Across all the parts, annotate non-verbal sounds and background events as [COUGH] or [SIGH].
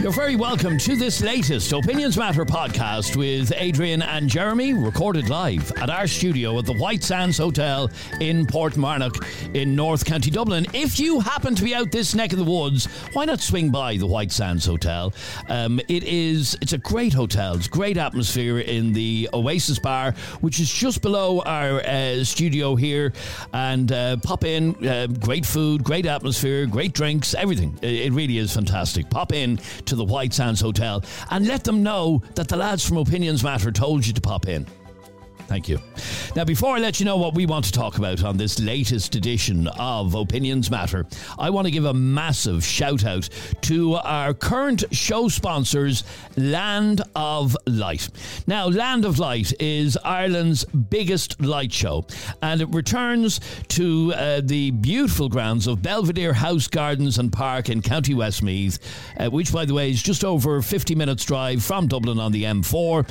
You're very welcome to this latest Opinions Matter podcast with Adrian and Jeremy, recorded live at our studio at the White Sands Hotel in Portmarnock in North County Dublin. If you happen to be out this neck of the woods, why not swing by the White Sands Hotel? Um, it is it's a great hotel. It's great atmosphere in the Oasis Bar, which is just below our uh, studio here. And uh, pop in, uh, great food, great atmosphere, great drinks, everything. It, it really is fantastic. Pop in to the White Sands Hotel and let them know that the lads from Opinions Matter told you to pop in. Thank you. Now, before I let you know what we want to talk about on this latest edition of Opinions Matter, I want to give a massive shout out to our current show sponsors, Land of Light. Now, Land of Light is Ireland's biggest light show, and it returns to uh, the beautiful grounds of Belvedere House Gardens and Park in County Westmeath, uh, which, by the way, is just over 50 minutes' drive from Dublin on the M4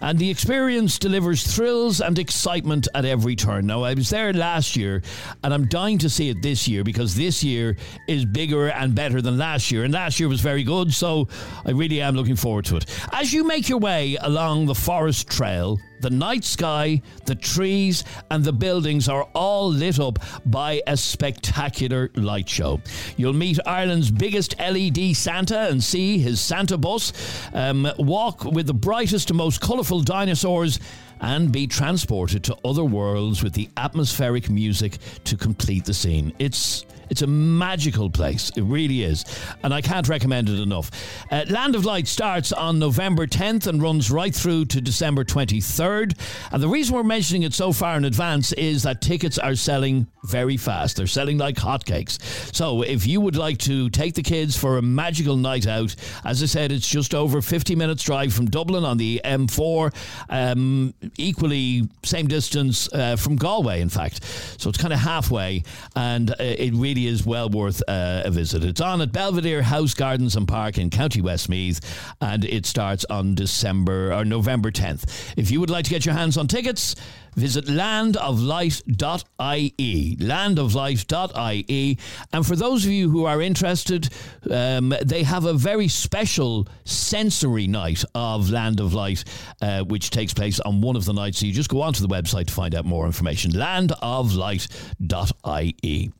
and the experience delivers thrills and excitement at every turn. Now, I was there last year, and I'm dying to see it this year because this year is bigger and better than last year, and last year was very good, so I really am looking forward to it. As you make your way along the forest trail, the night sky, the trees, and the buildings are all lit up by a spectacular light show. You'll meet Ireland's biggest LED Santa and see his Santa bus, um, walk with the brightest and most colourful dinosaurs and be transported to other worlds with the atmospheric music to complete the scene. It's it's a magical place. It really is. And I can't recommend it enough. Uh, Land of Light starts on November 10th and runs right through to December 23rd. And the reason we're mentioning it so far in advance is that tickets are selling very fast. They're selling like hotcakes. So if you would like to take the kids for a magical night out, as I said, it's just over 50 minutes drive from Dublin on the M4. Um, equally, same distance uh, from Galway, in fact. So it's kind of halfway. And uh, it really is well worth uh, a visit. It's on at Belvedere House Gardens and Park in County Westmeath, and it starts on December or November 10th. If you would like to get your hands on tickets, visit landoflight.ie. Landoflight.ie. And for those of you who are interested, um, they have a very special sensory night of Land of Light, uh, which takes place on one of the nights. So you just go onto the website to find out more information. Landoflight.ie.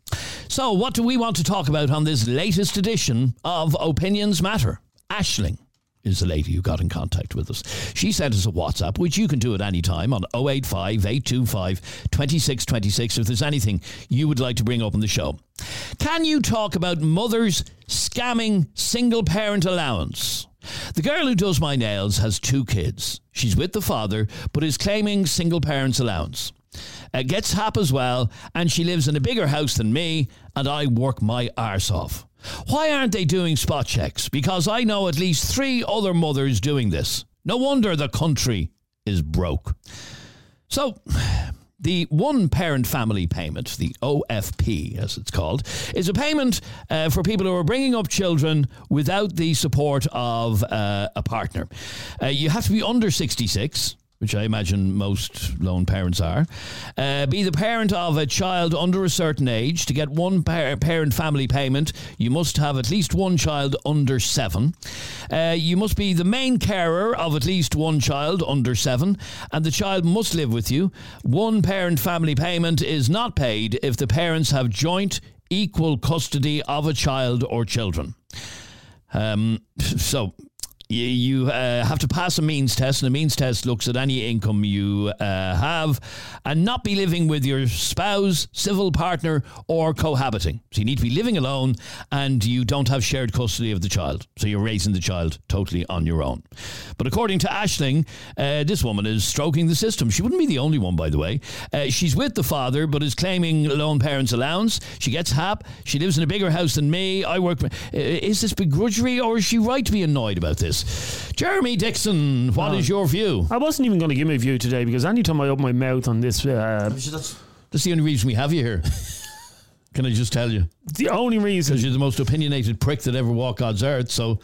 So, what do we want to talk about on this latest edition of Opinions Matter? Ashling is the lady who got in contact with us. She sent us a WhatsApp, which you can do at any time on 085 825 2626 if there's anything you would like to bring up on the show. Can you talk about mothers scamming single parent allowance? The girl who does my nails has two kids. She's with the father, but is claiming single parents allowance. Uh, gets HAP as well, and she lives in a bigger house than me, and I work my arse off. Why aren't they doing spot checks? Because I know at least three other mothers doing this. No wonder the country is broke. So, [SIGHS] the one parent family payment, the OFP as it's called, is a payment uh, for people who are bringing up children without the support of uh, a partner. Uh, you have to be under 66 which I imagine most lone parents are, uh, be the parent of a child under a certain age. To get one par- parent family payment, you must have at least one child under seven. Uh, you must be the main carer of at least one child under seven, and the child must live with you. One parent family payment is not paid if the parents have joint equal custody of a child or children. Um, [LAUGHS] so you, you uh, have to pass a means test, and a means test looks at any income you uh, have and not be living with your spouse, civil partner, or cohabiting. So you need to be living alone and you don't have shared custody of the child. So you're raising the child totally on your own. But according to Ashling, uh, this woman is stroking the system. She wouldn't be the only one, by the way. Uh, she's with the father, but is claiming lone parents' allowance. She gets HAP. She lives in a bigger house than me. I work. Uh, is this begrudgery or is she right to be annoyed about this? Jeremy Dixon, what is your view? I wasn't even going to give my view today because anytime I open my mouth on this, uh, That's the only reason we have you here. [LAUGHS] Can I just tell you? the only reason. Because you're the most opinionated prick that ever walked God's earth. So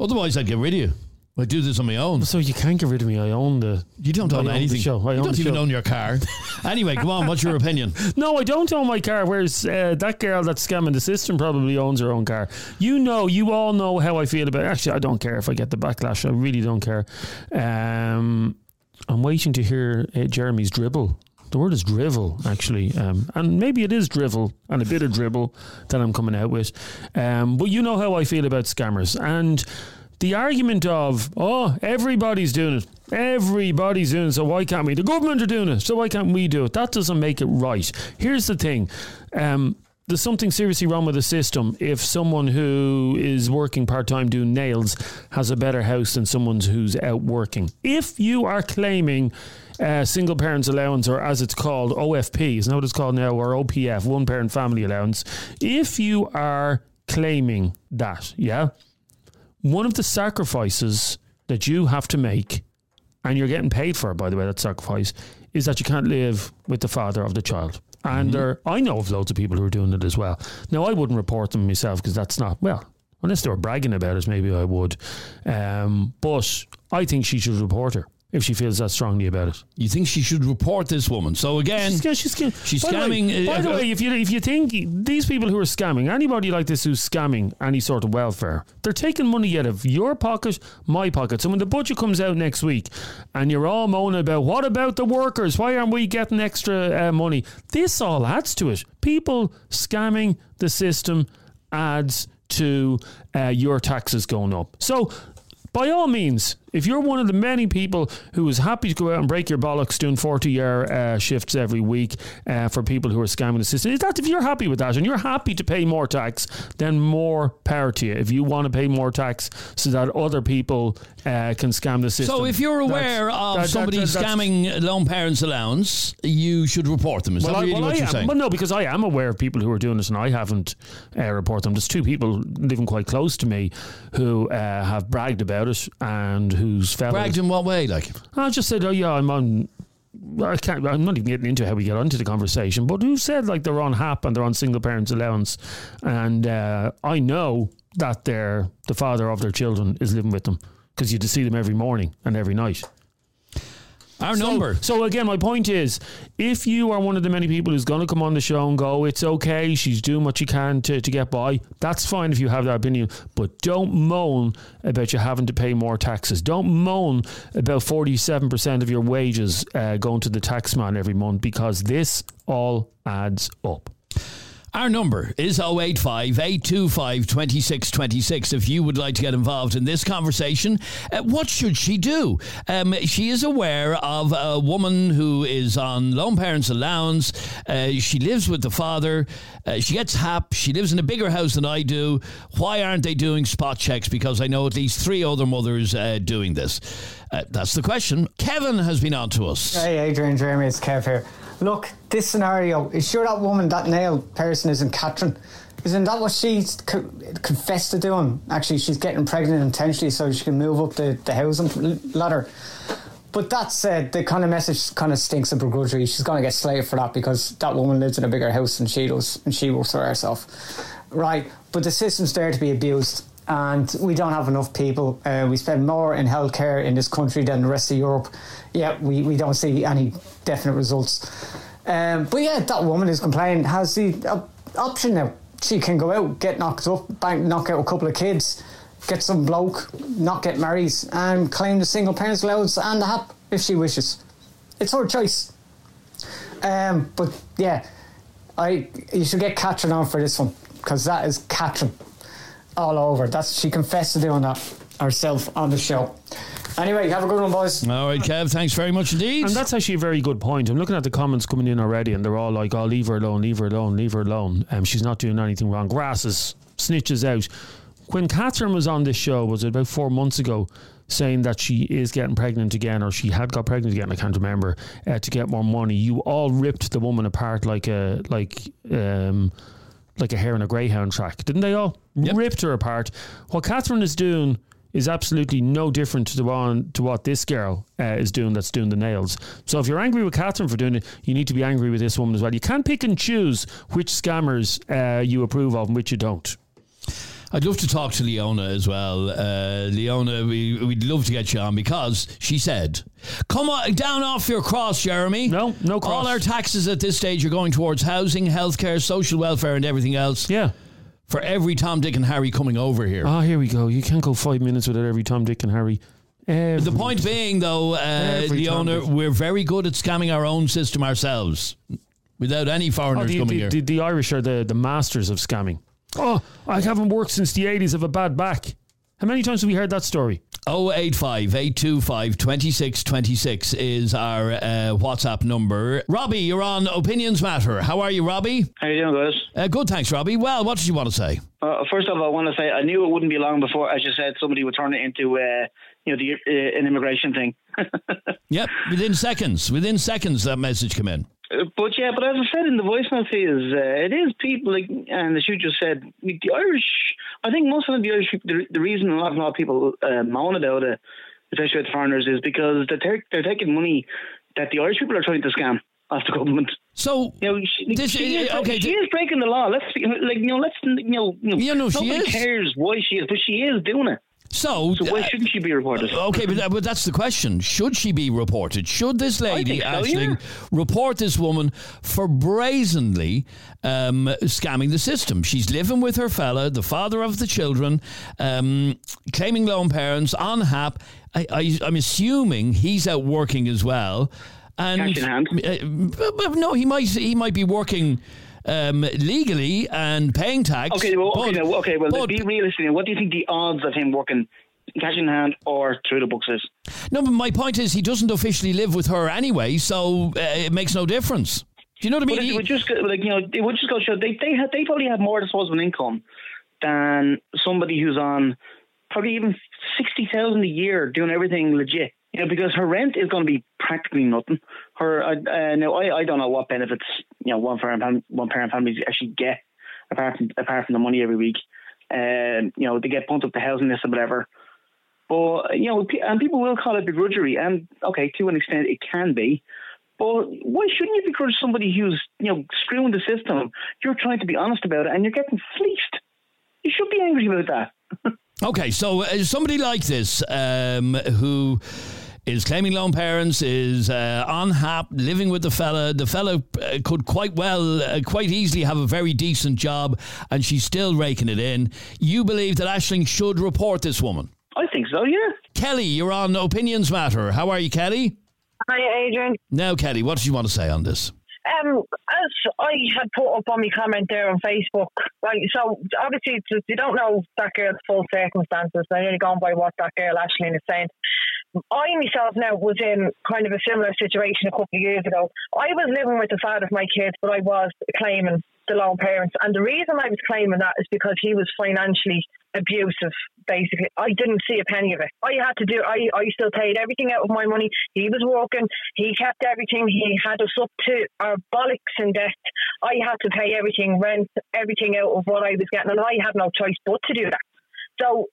otherwise, I'd get rid of you. I do this on my own. So you can't get rid of me. I own the. You don't I own own the anything. show. I you own don't even show. own your car. [LAUGHS] anyway, come on. What's your opinion? [LAUGHS] No, I don't own my car. Whereas uh, that girl that's scamming the system probably owns her own car. You know, you all know how I feel about. It. Actually, I don't care if I get the backlash. I really don't care. Um, I'm waiting to hear uh, Jeremy's dribble. The word is drivel, actually, um, and maybe it is drivel and a bit of dribble that I'm coming out with. Um, but you know how I feel about scammers and. The argument of, oh, everybody's doing it. Everybody's doing it, so why can't we? The government are doing it, so why can't we do it? That doesn't make it right. Here's the thing. Um, there's something seriously wrong with the system if someone who is working part time doing nails has a better house than someone who's out working. If you are claiming uh, single parents allowance, or as it's called, OFP, isn't that what it's called now, or OPF, one parent family allowance, if you are claiming that, yeah, one of the sacrifices that you have to make, and you're getting paid for, by the way, that sacrifice, is that you can't live with the father of the child. And there, I know of loads of people who are doing it as well. Now, I wouldn't report them myself because that's not, well, unless they were bragging about it, maybe I would. Um, but I think she should report her if she feels that strongly about it. You think she should report this woman? So again, She's, she's, she's, she's by the way- scamming, uh, by the uh, way, if you if you think these people who are scamming, anybody like this who's scamming any sort of welfare, they're taking money out of your pocket, my pocket. So when the budget comes out next week, and you're all moaning about what about the workers? Why aren't we getting extra uh, money? This all adds to it. People scamming the system adds to uh, your taxes going up. So by all means, if you're one of the many people who is happy to go out and break your bollocks doing 40 hour uh, shifts every week uh, for people who are scamming the system, is that if you're happy with that and you're happy to pay more tax, then more power to you. If you want to pay more tax so that other people uh, can scam the system. so if you're aware of that- somebody that- scamming lone parents' allowance, you should report them. Is Well, that I, really well, what I you're am. saying? Well, no, because I am aware of people who are doing this, and I haven't uh, reported them. There's two people living quite close to me who uh, have bragged about it, and whose fellows Bragged in what way? Like, I just said, oh yeah, I'm on. I can't. I'm not even getting into how we get onto the conversation, but who said like they're on HAP and they're on single parents allowance, and uh, I know that they're the father of their children is living with them because you see them every morning and every night. Our So- number. So, again, my point is, if you are one of the many people who's going to come on the show and go, it's okay, she's doing what she can to, to get by, that's fine if you have that opinion. But don't moan about you having to pay more taxes. Don't moan about 47% of your wages uh, going to the tax man every month because this all adds up. Our number is 085 825 2626. If you would like to get involved in this conversation, uh, what should she do? Um, she is aware of a woman who is on lone parents' allowance. Uh, she lives with the father. Uh, she gets HAP. She lives in a bigger house than I do. Why aren't they doing spot checks? Because I know at least three other mothers uh, doing this. Uh, that's the question. Kevin has been on to us. Hey, Adrian, Jeremy, it's Kev here. Look, this scenario is sure that woman, that nail person, isn't Catherine. Isn't that what she's co- confessed to doing? Actually, she's getting pregnant intentionally so she can move up the, the housing ladder. But that's uh, the kind of message kind of stinks of begrudgery. She's going to get slated for that because that woman lives in a bigger house than she does and she works for herself. Right, but the system's there to be abused and we don't have enough people. Uh, we spend more in healthcare in this country than the rest of Europe. Yeah, we, we don't see any definite results. Um, but yeah, that woman is complaining has the op- option now. She can go out, get knocked up, bank, knock out a couple of kids, get some bloke, not get married, and claim the single parents allowance and the HAP if she wishes. It's her choice. Um, but yeah, I you should get Catherine on for this one because that is Catherine all over. That's she confessed to doing that herself on the show. Anyway, have a good one, boys. All right, Kev, thanks very much indeed. And that's actually a very good point. I'm looking at the comments coming in already, and they're all like, "Oh, leave her alone, leave her alone, leave her alone." Um, she's not doing anything wrong. Grasses snitches out. When Catherine was on this show, was it about four months ago, saying that she is getting pregnant again, or she had got pregnant again? I can't remember. Uh, to get more money, you all ripped the woman apart like a like um like a hare and a greyhound track, didn't they all? Yep. Ripped her apart. What Catherine is doing is absolutely no different to the one to what this girl uh, is doing that's doing the nails. So if you're angry with Catherine for doing it, you need to be angry with this woman as well. You can't pick and choose which scammers uh, you approve of and which you don't. I'd love to talk to Leona as well. Uh, Leona, we, we'd love to get you on because she said, Come on, down off your cross, Jeremy. No, no cross. All our taxes at this stage are going towards housing, healthcare, social welfare, and everything else. Yeah. For every Tom, Dick, and Harry coming over here. Ah, here we go. You can't go five minutes without every Tom, Dick, and Harry. Every, the point being, though, uh, Leona, we're very good at scamming our own system ourselves without any Oh, foreigners the, coming the, here. the, the Irish are the, the masters of scamming. Oh, I haven't worked since the 80s. I have a bad back. How many times have we heard that story? 085 825 2626 is our uh, WhatsApp number. Robbie, you're on Opinions Matter. How are you, Robbie? How you doing, guys? Uh, good, thanks, Robbie. Well, what did you want to say? Uh, first off, I want to say I knew it wouldn't be long before, as you said, somebody would turn it into uh, you know the uh, an immigration thing. [LAUGHS] Yep, within seconds. Within seconds, that message came in. But yeah, but as I said in the voice note, is uh, it is people like, and as you just said, like, the Irish. I think most of the Irish, people, the, the reason a lot, a lot of people uh, moan about it, especially with foreigners, is because they're ta- they're taking money that the Irish people are trying to scam off the government. So, You know, she, This- she, is, okay, she is breaking the law. Let's be- like you know, let's you know, you know, Yeah, no, she nobody cares why she is, but she is doing it. So, So why uh, shouldn't she be reported? Okay, but, but that's the question. Should she be reported? Should this lady, so, Ashling, yeah. report this woman for brazenly um, scamming the system? She's living with her fella, the father of the children, um, claiming lone parents on HAP. I, I, I'm assuming he's out working as well. And Cash in hand. Uh, no, he might he might be working um, legally and paying tax. Okay, well, okay, but- now, okay. Well, but- be realistic. What do you think the odds of him working cash in hand or through the books is? No, but my point is he doesn't officially live with her anyway, so uh, it makes no difference. Do you know what I mean? But it would just go, like you know, it would just go show they they had, they probably have more disposable income than somebody who's on probably even sixty thousand a year doing everything legit. You know, because her rent is going to be practically nothing. Her uh, uh, now I, I don't know what benefits you know one parent one parent families actually get apart from apart from the money every week. Um, you know, they get bumped up to housing list or whatever. But you know, and people will call it begrudgery, and okay, to an extent, it can be. But why shouldn't you begrudge somebody who's you know screwing the system? You're trying to be honest about it, and you're getting fleeced. You should be angry about that. [LAUGHS] Okay, so uh, somebody like this um, who is claiming lone parents is uh, on HAP, living with the fella. The fella uh, could quite well, uh, quite easily have a very decent job, and she's still raking it in. You believe that Ashling should report this woman? I think so. Yeah. Kelly, you're on Opinions Matter. How are you, Kelly? Hi, Adrian. Now, Kelly, what do you want to say on this? Um, as I had put up on my comment there on Facebook, right, so obviously it's just- you don't know that girl's full circumstances. I'm only going by what that girl Ashleen is saying. I myself now was in kind of a similar situation a couple of years ago. I was living with the father of my kids, but I was claiming the lone parents. And the reason I was claiming that is because he was financially abusive, basically. I didn't see a penny of it. I had to do, I, I still paid everything out of my money. He was working, he kept everything, he had us up to our bollocks in debt. I had to pay everything, rent, everything out of what I was getting, and I had no choice but to do that. So,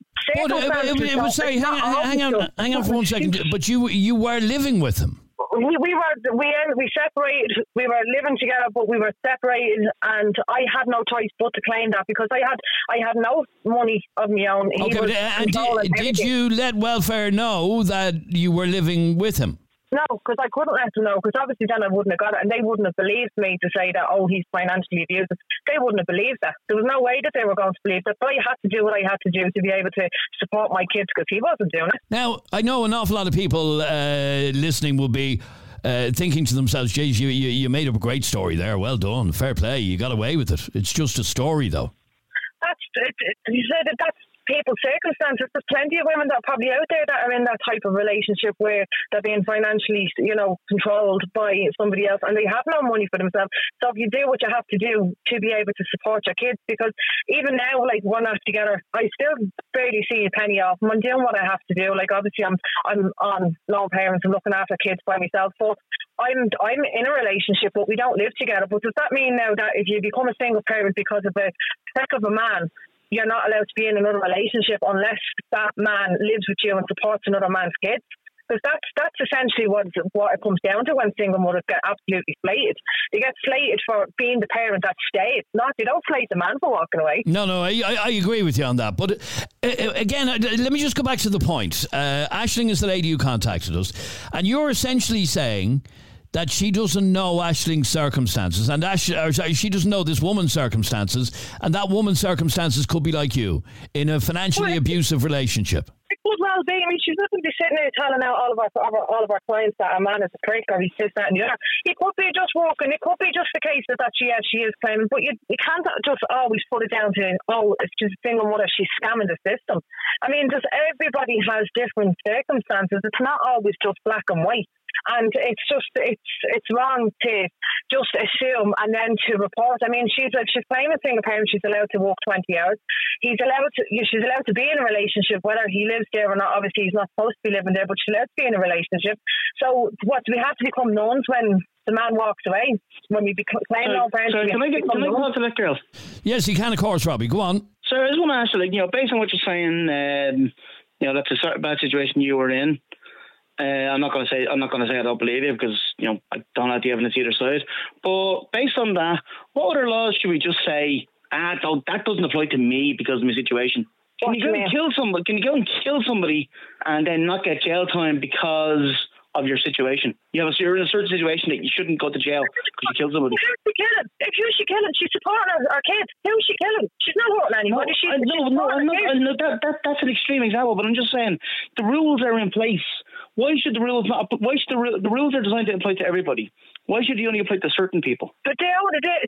don't- sorry, hang, on- hang on, hang on for one second. But you you were living with him. we, we were we we separated. We were living together, but we were separated, and I had no choice but to claim that because I had I had no money of my own. He Okay, but uh, and did, did you let welfare know that you were living with him? No, because I couldn't let them know. Because obviously then I wouldn't have got it, and they wouldn't have believed me to say that. Oh, he's financially abusive. They wouldn't have believed that. There was no way that they were going to believe that. But I had to do what I had to do to be able to support my kids because he wasn't doing it. Now, I know an awful lot of people uh, listening will be uh, thinking to themselves, geez, you, you, you made up a great story there. Well done. Fair play. You got away with it. It's just a story, though. that's it, it, you said that that's people's circumstances. There's plenty of women that are probably out there that are in that type of relationship where they're being financially, you know, controlled by somebody else and they have no money for themselves. So if you do what you have to do to be able to support your kids, because even now, like we're together, I still barely see a penny off. I'm doing what I have to do. Like obviously, I'm I'm on lone parents and looking after kids by myself, but I'm I'm in a relationship, but we don't live together. But does that mean now that if you become a single parent because of a peck of a man, you're not allowed to be in another relationship unless that man lives with you and supports another man's kids? Because that's that's essentially what what it comes down to when single mothers get absolutely slated. They get slated for being the parent that stays. Not they don't slate the man for walking away. No, no, I, I, agree with you on that. But uh, uh again, uh, let me just go back to the point. Uh, Ashling is the lady who contacted us, and you're essentially saying that she doesn't know Ashling's circumstances, and Ash, uh, she doesn't know this woman's circumstances, and that woman's circumstances could be like you in a financially abusive relationship. It could well be. I mean, she doesn't be sitting there telling out all of our, all of our clients that a man is a prick or he's this, that, and the other. It could be just walking. It could be just the case that, that she, yeah, she is claiming, but you, you can't just always put it down to, oh, it's just a single mother, she's scamming the system. I mean, just everybody has different circumstances. It's not always just black and white and it's just it's it's wrong to just assume and then to report. I mean, she's she's claiming single parent. She's allowed to work twenty hours. He's allowed to. She's allowed to be in a relationship, whether he lives there or not. Obviously, he's not supposed to be living there, but she's allowed to be in a relationship. So, what we have to become knowns when the man walks away when we become claim no parents. Sorry, can I get can I go on to that girl? Yes, you can, of course, Robbie. Go on. So I just want to ask you, like, you know, based on what you're saying, um, you know, that's a bad situation you were in. Uh, I'm not going to say I'm not going to say I don't believe you because you know I don't have the evidence either side. But based on that, what other laws should we just say? Ah, that doesn't apply to me because of my situation. Can you go and kill somebody? Can you go and kill somebody and then not get jail time because of your situation? You have a, you're in a certain situation that you shouldn't go to jail because you killed somebody. Who's she killing? If who's she killing? She's supporting her, her kids. Who's she killing? She's not hurting anybody. No, no, no, not, no that, that, that's an extreme example, but I'm just saying the rules are in place why should the rules not? Why should the, the rules are designed to apply to everybody? Why should they only apply to certain people? But the,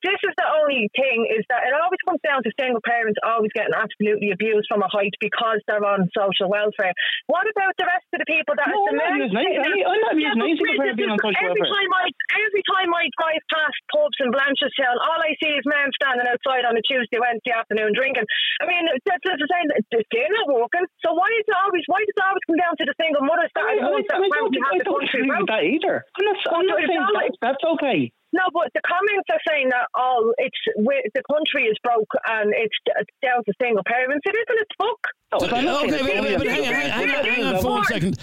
this is the only thing is that it always comes down to single parents always getting absolutely abused from a height because they're on social welfare. What about the rest of the people that? No, I'm not using any. I'm not using any single parent being on social every welfare. Time I, every time I drive past pubs in Blanchardstown, all I see is men standing outside on a Tuesday, Wednesday afternoon drinking. I mean, that's, that's the same. They're not working. So why is it always? Why does it always come down to the single mothers that I, are the ones that I don't, have I the country? Agree with that either. I'm not. I'm not saying that, that's okay. No, but the comments are saying that all it's the country is broke and it's, down to single parents. It isn't. It's book. Oh, okay, wait, wait, hang, hang, hang, hang on for one second.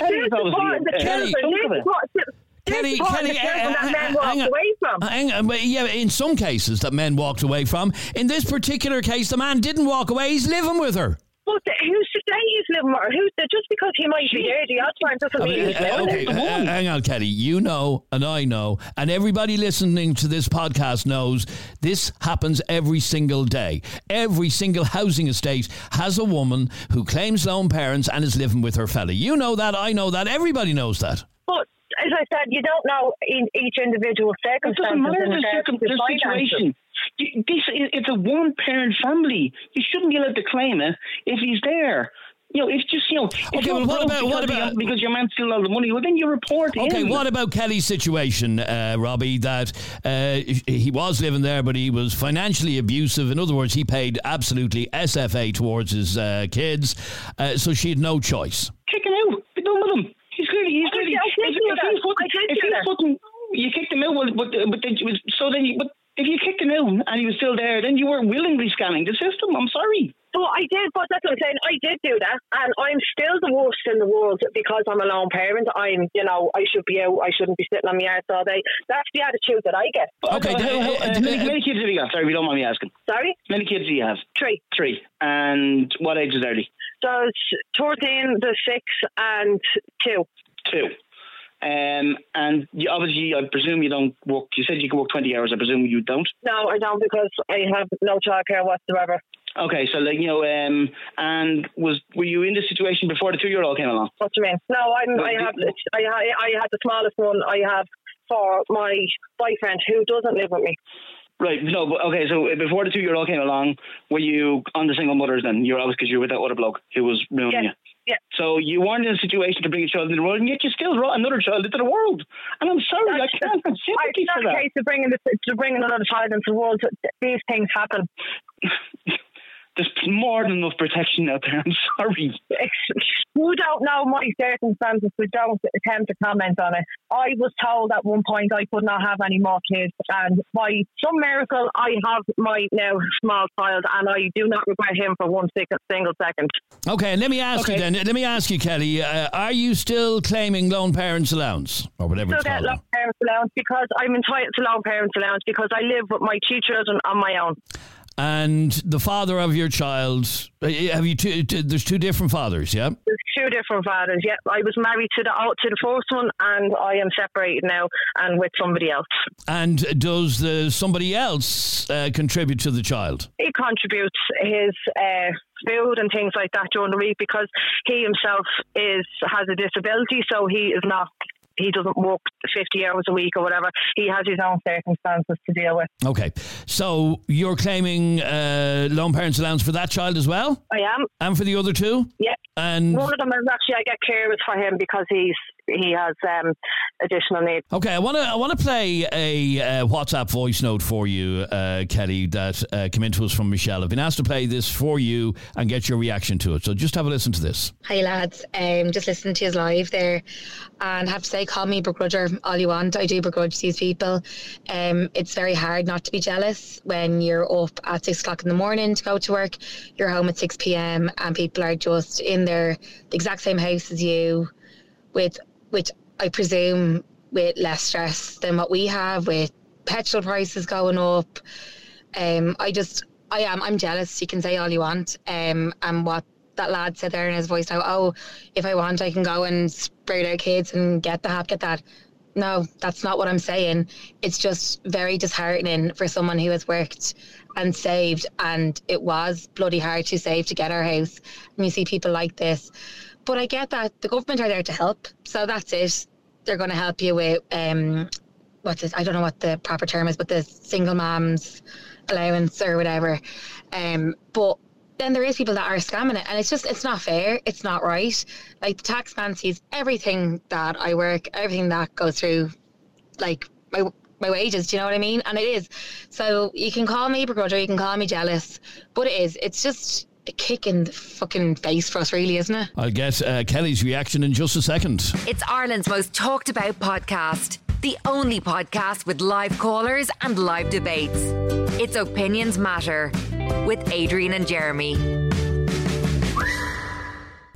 Kelly, eh, eh, eh, away from. Hang on, yeah, in some cases that men walked away from. In this particular case, the man didn't walk away. He's living with her. But who's to say he's living with her? Who's the, just because he might be there the odd time doesn't mean he's living okay, uh, hang on, Kelly. You know, and I know, and everybody listening to this podcast knows this happens every single day. Every single housing estate has a woman who claims lone parents and is living with her fella. You know that. I know that. Everybody knows that. But as I said, you don't know in each individual circumstance. It doesn't matter the, circum- the situation. This it's a one parent family. You shouldn't be allowed to claim it if he's there. You know, it's just you know. Okay, well, what about what about because your man steal all the money? Well, then you report. Okay, in. what about Kelly's situation, uh, Robbie? That uh, he was living there, but he was financially abusive. In other words, he paid absolutely SFA towards his uh, kids, uh, so she had no choice. Kick him out. Be done with him. He's clearly he's clearly. If, if, he's putting, if he's putting, you kicked him out. Well, but but then, so then you, but if you kicked him out and he was still there, then you were willingly scamming the system. I'm sorry. So I did, but that's what I'm saying. I did do that, and I'm still the worst in the world because I'm a lone parent. I'm, you know, I should be out. I shouldn't be sitting on my ass all day. That's the attitude that I get. Okay. okay. Uh, uh, many, many kids have you got? Sorry, we don't mind me asking. Sorry. Many kids do you have? Three. Three. And what ages are they? So it's 13, the six, and two. Two. Um, and you, obviously, I presume you don't work. You said you can work twenty hours. I presume you don't. No, I don't because I have no childcare whatsoever. Okay, so like you know, um, and was were you in this situation before the two-year-old came along? What do you mean? No, I'm. I have. I I had the smallest one I have for my boyfriend who doesn't live with me. Right. No. But okay. So before the two-year-old came along, were you on the single mothers? Then you're always because you were with that other bloke who was ruining yeah. you. Yeah. So you weren't in a situation to bring a child into the world, and yet you still brought another child into the world. And I'm sorry, that's, I can't have sympathy for that. It's not a case of bringing, the, to bring another child into the world. These things happen. There's more than enough protection out there. [LAUGHS] I'm sorry. Who don't know my circumstances, we don't attempt to comment on it. I was told at one point I could not have any more kids, and by some miracle, I have my now small child, and I do not regret him for one single second. Okay, let me ask Okay. you then. Let me ask you, Kelly. Uh, are you still claiming lone parents allowance or whatever still it's get called? lone parents allowance because I'm entitled to lone parents allowance because I live with my two children on my own. And the father of your child, uh, have you two? There's two different fathers, yeah. There's two different fathers. Yeah, I was married to the to the first one, and I am separated now and with somebody else. And does the somebody else uh, contribute to the child? He contributes his uh, food and things like that during the week because he himself is has a disability, so he is not. He doesn't work 50 hours a week or whatever. He has his own circumstances to deal with. Okay, so you're claiming uh, lone parents allowance for that child as well, I am. and for the other two, Yeah. and One of them is actually I get carers for him because he's he has um, additional needs. Okay, I want to I want to play a uh, WhatsApp voice note for you, uh, Kelly, that uh, came into us from Michelle. I've been asked to play this for you and get your reaction to it. So just have a listen to this. Hi lads, um, just listening to his live there, and have to say, call me begrudger all you want. I do begrudge these people. Um, it's very hard not to be jealous when you're up at six o'clock in the morning to go to work. You're home at six p.m. and people are just in their the exact same house as you, with which I presume with less stress than what we have with petrol prices going up. Um, I just, I am, I'm jealous. You can say all you want. Um, and what that lad said there in his voice now, oh, if I want, I can go and spread out kids and get the hap, get that. No, that's not what I'm saying. It's just very disheartening for someone who has worked and saved, and it was bloody hard to save to get our house. And you see people like this. But I get that the government are there to help, so that's it. They're going to help you with um, what's it? I don't know what the proper term is, but the single moms allowance or whatever. Um, but then there is people that are scamming it, and it's just it's not fair. It's not right. Like the tax man sees everything that I work, everything that goes through, like my my wages. Do you know what I mean? And it is. So you can call me begrudger, you can call me jealous, but it is. It's just a kick in the fucking face for us, really, isn't it? I'll get uh, Kelly's reaction in just a second. It's Ireland's most talked about podcast. The only podcast with live callers and live debates. It's Opinions Matter with Adrian and Jeremy.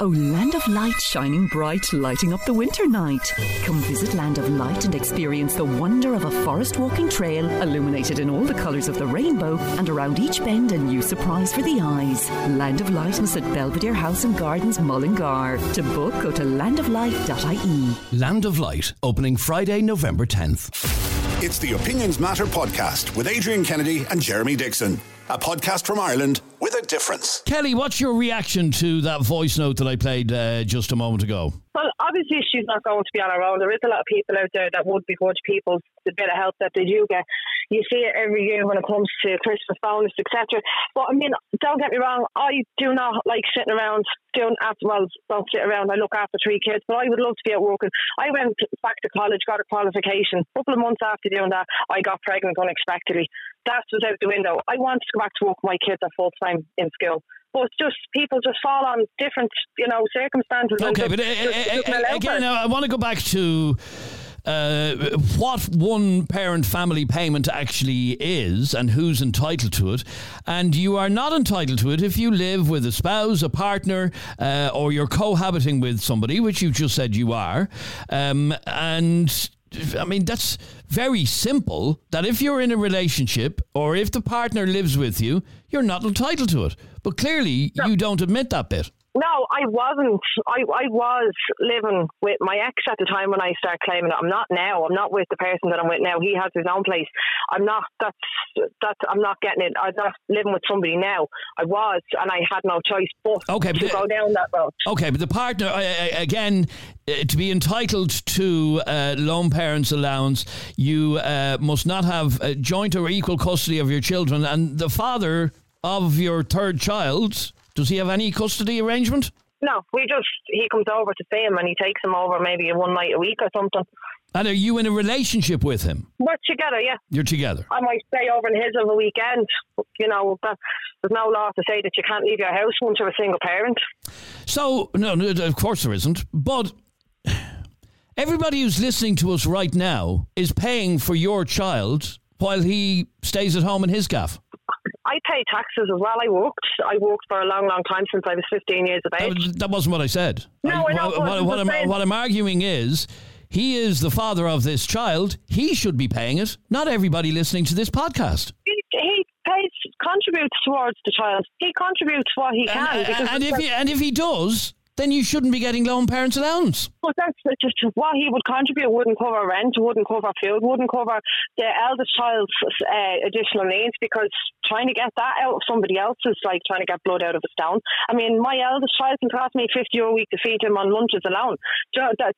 Oh, Land of Light shining bright, lighting up the winter night. Come visit Land of Light and experience the wonder of a forest walking trail illuminated in all the colours of the rainbow and around each bend a new surprise for the eyes. Land of Light is at Belvedere House and Gardens, Mullingar. To book, go to landoflight.ie. Land of Light, opening Friday, November 10th. It's the Opinions Matter podcast with Adrian Kennedy and Jeremy Dixon. A podcast from Ireland with a difference. Kelly, what's your reaction to that voice note that I played uh, just a moment ago? Well, obviously she's not going to be on her own. There is a lot of people out there that would begrudge people the bit of help that they do get. You see it every year when it comes to Christmas bonus, etc. But I mean, don't get me wrong, I do not like sitting around doing after well, don't sit around. I look after three kids, but I would love to be out working. I went back to college, got a qualification. A couple of months after doing that, I got pregnant unexpectedly. That was out the window. I wanted to go back to work. with My kids are full time in school. But just people just fall on different, you know, circumstances. Okay, but uh, just- uh, just uh, again, it. I want to go back to uh, what one parent family payment actually is and who's entitled to it. And you are not entitled to it if you live with a spouse, a partner, uh, or you're cohabiting with somebody, which you just said you are. Um, and I mean, that's very simple that if you're in a relationship or if the partner lives with you, you're not entitled to it. But clearly, you don't admit that bit. No, I wasn't. I, I was living with my ex at the time when I started claiming it. I'm not now. I'm not with the person that I'm with now. He has his own place. I'm not. That's that's. I'm not getting it. I'm not living with somebody now. I was, and I had no choice but Okay, to but- go down that road. Okay, but the partner, again, uh, to be entitled to uh, lone parents' allowance, you uh, must not have uh, joint or equal custody of your children. And the father of your third child, does he have any custody arrangement? No, we just he comes over to see him and he takes him over maybe one night a week or something. And are you in a relationship with him? We're together, yeah. You're together. I might stay over in his of a weekend. You know, but there's no law to say that you can't leave your house once you're a single parent. So, no, no, of course there isn't. But everybody who's listening to us right now is paying for your child while he stays at home in his gaff. I pay taxes as well. I worked. I worked for a long, long time since I was 15 years of age. That wasn't what I said. No, I know what, what what, you what were I'm, what I'm arguing is he is the father of this child. He should be paying it, not everybody listening to this podcast. He, he pays, contributes towards the child. He contributes what he can. And, and if he, and if he does, then you shouldn't be getting lone parents allowance. But that's just what he would contribute wouldn't cover rent, wouldn't cover food, wouldn't cover the eldest child's uh, additional needs because trying to get that out of somebody else is like trying to get blood out of a stone. I mean, my eldest child can cost me 50 euro a week to feed him on lunches alone. That-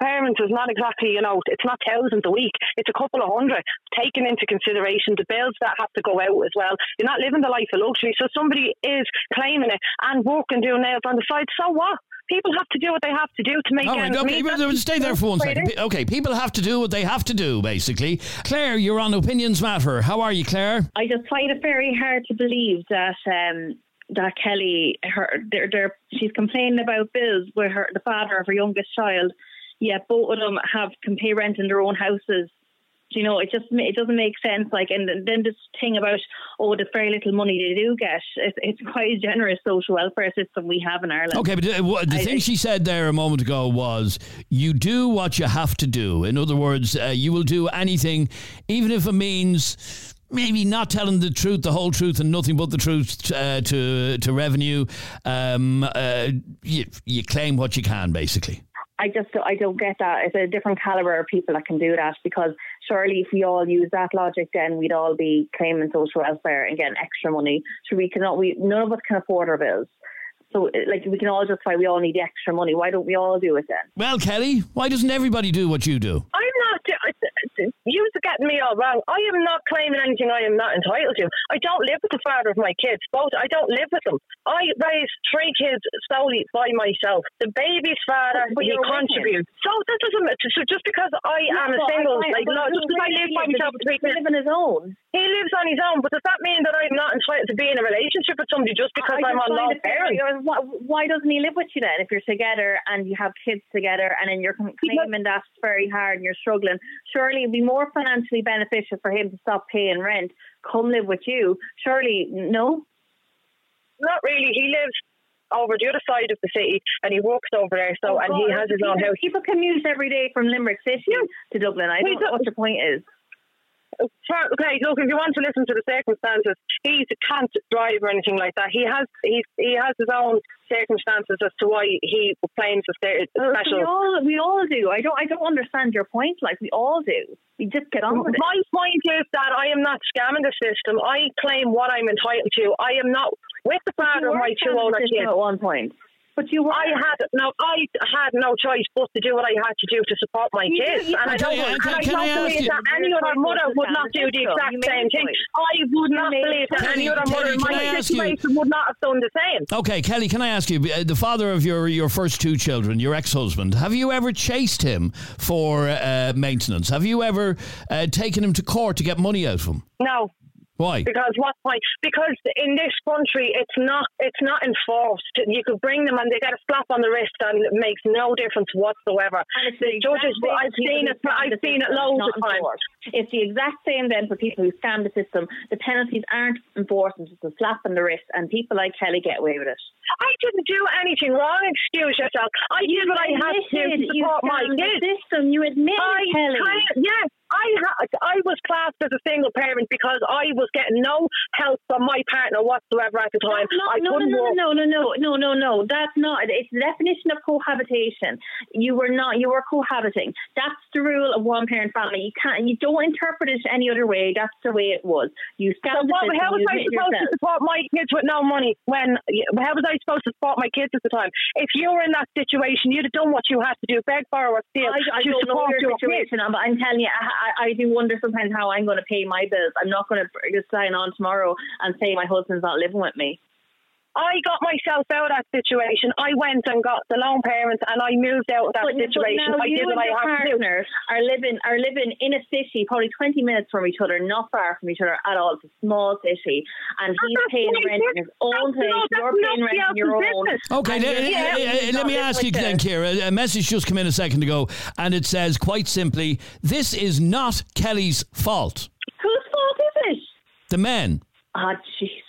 parents is not exactly, you know, it's not thousands a week, it's a couple of hundred taken into consideration, the bills that have to go out as well. You're not living the life of luxury. So somebody is claiming it and working, doing nails on the side. So what? People have to do what they have to do to make All right, ends okay, meet. but stay there for one the way it second. is. Pe- Okay, people have to do what they have to do, basically. Claire, you're on Opinions Matter. How are you, Claire? I just find it very hard to believe that um, that Kelly, her, they're, they're, she's complaining about bills with her, the father of her youngest child. Yet both of them have can pay rent in their own houses. You know, it just it doesn't make sense. Like, and then this thing about oh, the very little money they do get. It's, it's [LAUGHS] quite a generous social welfare system we have in Ireland. Okay, but the I- thing she said there a moment ago was you do what you have to do. In other words, uh, you will do anything, even if it means maybe not telling the truth, the whole truth, and nothing but the truth uh, to to revenue. Um, uh, you, you claim what you can, basically. I just I don't get that. It's a different caliber of people that can do that because surely if we all use that logic, then we'd all be claiming social welfare and getting extra money. So we cannot. We none of us can afford our bills. So uh, like we can all justify we all need the extra money. Why don't we all do it then? Well, Kelly, why doesn't everybody do what you do? I'm not. You are getting me all wrong. I am not claiming anything I am not entitled to. I don't live with the father of my kids. Both. I don't live with them. I raised three kids solely by myself. The baby's father, But he you're with him. contributes. So that doesn't. So just because I am a single, I- like but no, just because I live by myself with three He kids. live on his own. He lives on his own, but does that mean that I'm not entitled to be in a relationship with somebody just because I I'm just on long why doesn't he live with you then? If you're together and you have kids together, and then you're claiming that's very hard and you're struggling, surely it'd be more financially beneficial for him to stop paying rent, come live with you. Surely, no. Not really. He lives over the other side of the city, and he works over there. So, oh, and he Oh, has his own people- house. People commute every day from Limerick City to Dublin. I Well, don't know what your point is. Okay, look, if you want to listen to the circumstances, he can't drive or anything like that. He has he he has his own circumstances as to why he claims a sta- We special. all we all do. I don't I don't understand your point. Like we all do. We just get on with it. My point is that I am not scamming the system. I claim what I'm entitled to. I am not with the father of my two older kids. at one point. But you were. I had no, I had no choice but to do what I had to do to support my You- kids, and I don't, I- and can- I can don't believe you- that any other mother would not do the exact same thing. I would not believe that any other mother in my you- situation would not have done the same. Okay, Kelly, can I ask you, uh, the father of your, your first two children, your ex husband, have you ever chased him for uh, maintenance? Have you ever uh, taken him to court to get money out of him? No, Why? Because what point? Because in this country, it's not it's not enforced. You could bring them and they get a slap on the wrist, and it makes no difference whatsoever. And it's The the judges, exact same I've seen it. I've seen it loads of times. It's the exact same then for people who scam the system. The penalties aren't enforced, it's a slap on the wrist, and people like Kelly get away with it. I didn't do anything wrong. Excuse yourself. I did what I had to do to admitted you support my scammed the kids. system. You admit, Kelly. kind- yes, I ha- I was classed as a single parent because I was getting no help from my partner whatsoever at the time. That's not- I no, no, couldn't no, work. no, no, no, no, no, no. That's not. It's the definition of cohabitation. You were not. You were cohabiting. That's the rule of one parent family. You can't. You don't interpret it any other way. That's the way it was. You So what, how was I supposed yourself. to support my kids with no money when? How was I supposed to support my kids at the time? If you were in that situation, you'd have done what you had to do: beg, borrow, or steal I, I to don't know your your kids. situation, but I'm telling you, I, I, I do wonder sometimes how I'm going to pay my bills. I'm not going to just sign on tomorrow and say my husband's not living with me. I got myself out of that situation. I went and got the lone parents, and I moved out of that But, situation. but now I you did what and I your had to do. are living are living in a city, probably twenty minutes from each other, not far from each other at all. It's a small city, and he's That's paying rent in his own business. place. No, You're paying rent in your else's own. Okay, And let, you're let- living let- me ask you with then, the- Kira. A message just came in a second ago, and it says quite simply, "This is not Kelly's fault." Whose fault is it? The men. Ah, jeez.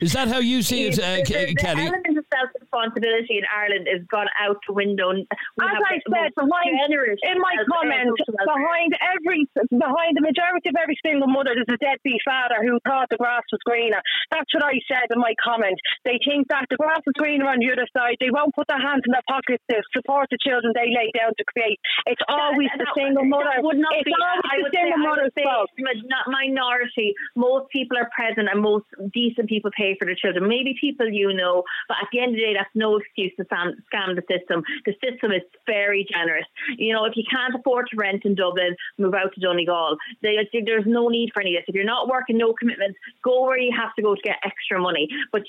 Is that how you see it, uh, the, Ke- the Kelly? element of self responsibility in Ireland has gone out the window. We As I said, behind, in my comment, behind every, behind the majority of every single mother, there's a deadbeat father who thought the grass was greener. That's what I said in my comment. They think that the grass is greener on the other side. They won't put their hands in their pockets to support the children they lay down to create. It's always the That- single mother. would not It's be, always I the would say, single I mother's say fault. a minority. Most people are present and most decent people pay for their children. Maybe people you know, but at the end of the day, that's no excuse to scam, scam the system. The system is very generous. You know, if you can't afford to rent in Dublin, move out to Donegal. There's no need for any of this. If you're not working, no commitments, go where you have to go to get extra money. But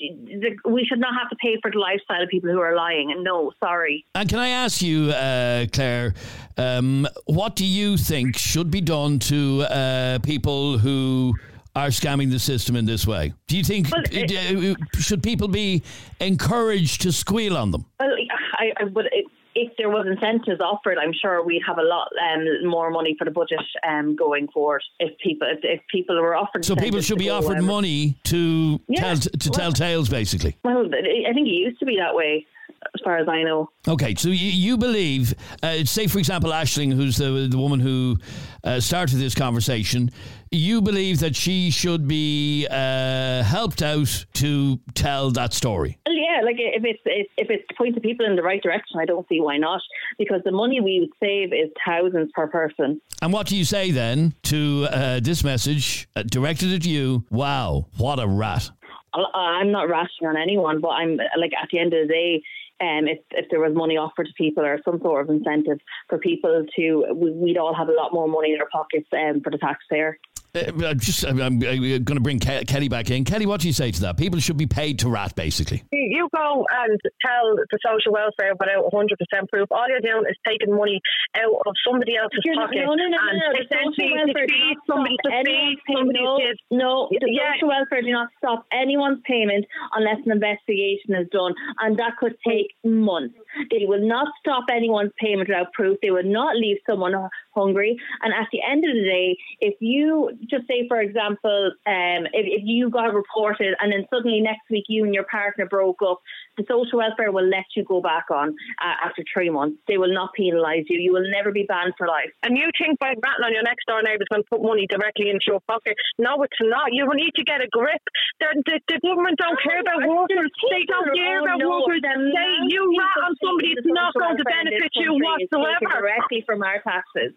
we should not have to pay for the lifestyle of people who are lying. No, sorry. And can I ask you, uh, Claire, um, what do you think should be done to uh, people who are scamming the system in this way? Do you think Well, it- uh, should people be encouraged to squeal on them? Well, I, I would. If there was incentives offered, I'm sure we'd have a lot um, more money for the budget um, going forward. If people, if, if people were offered, So people should be offered money to Yeah, tell to tell tales, basically. Well, I think it used to be that way, as far as I know. Okay, so you, you believe, uh, say for example, Ashling, who's the the woman who uh, started this conversation, you believe that she should be uh, helped out to tell that story. Well, yeah, like if it's if if it's pointing people in the right direction, I don't see why not. Because the money we would save is thousands per person. And what do you say then to uh, this message uh, directed at you? Wow, what a rat! I'm not rashing on anyone, but I'm like at the end of the day. Um, if, if there was money offered to people or some sort of incentive for people to, we- we'd all have a lot more money in our pockets um, for the taxpayer. Uh, I'm just, I'm, I'm going to bring Ke- Kelly back in. Kelly, what do you say to that? People should be paid to rat, basically. You you go and tell the social welfare without 100% proof. All you're doing is taking money out of somebody else's You're pocket no, no, no, and no, no. The essentially social welfare to does feed somebody to feed pay- somebody's no, kids. No, the Yeah. social welfare do not stop anyone's payment unless an investigation is done, and that could take months. They will not stop anyone's payment without proof. They will not leave someone hu- hungry. And at the end of the day, if you just say, for example, um, if, if you got reported and then suddenly next week you and your partner broke up, the social welfare will let you go back on uh, after three months. They will not penalise you. You will never be banned for life. And you think by ratting on your next door neighbour is going to put money directly into your pocket? No, it's not. You will need to get a grip. They're, the, the government don't care about Oh, workers. They don't care oh, about no, workers. the They, you rat on somebody, it's not going to benefit you country is taken whatsoever. Directly from our taxes.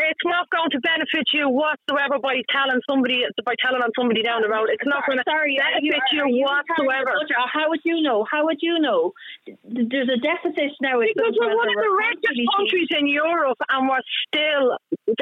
It's not going to benefit you whatsoever by telling somebody by telling on somebody down the road. It's not going to Sorry, benefit you, you, are you whatsoever. the budget? Or How would you know? How would you know? There's a deficit now. in Because social we're one of welfare. the We're richest countries in Europe, and we're still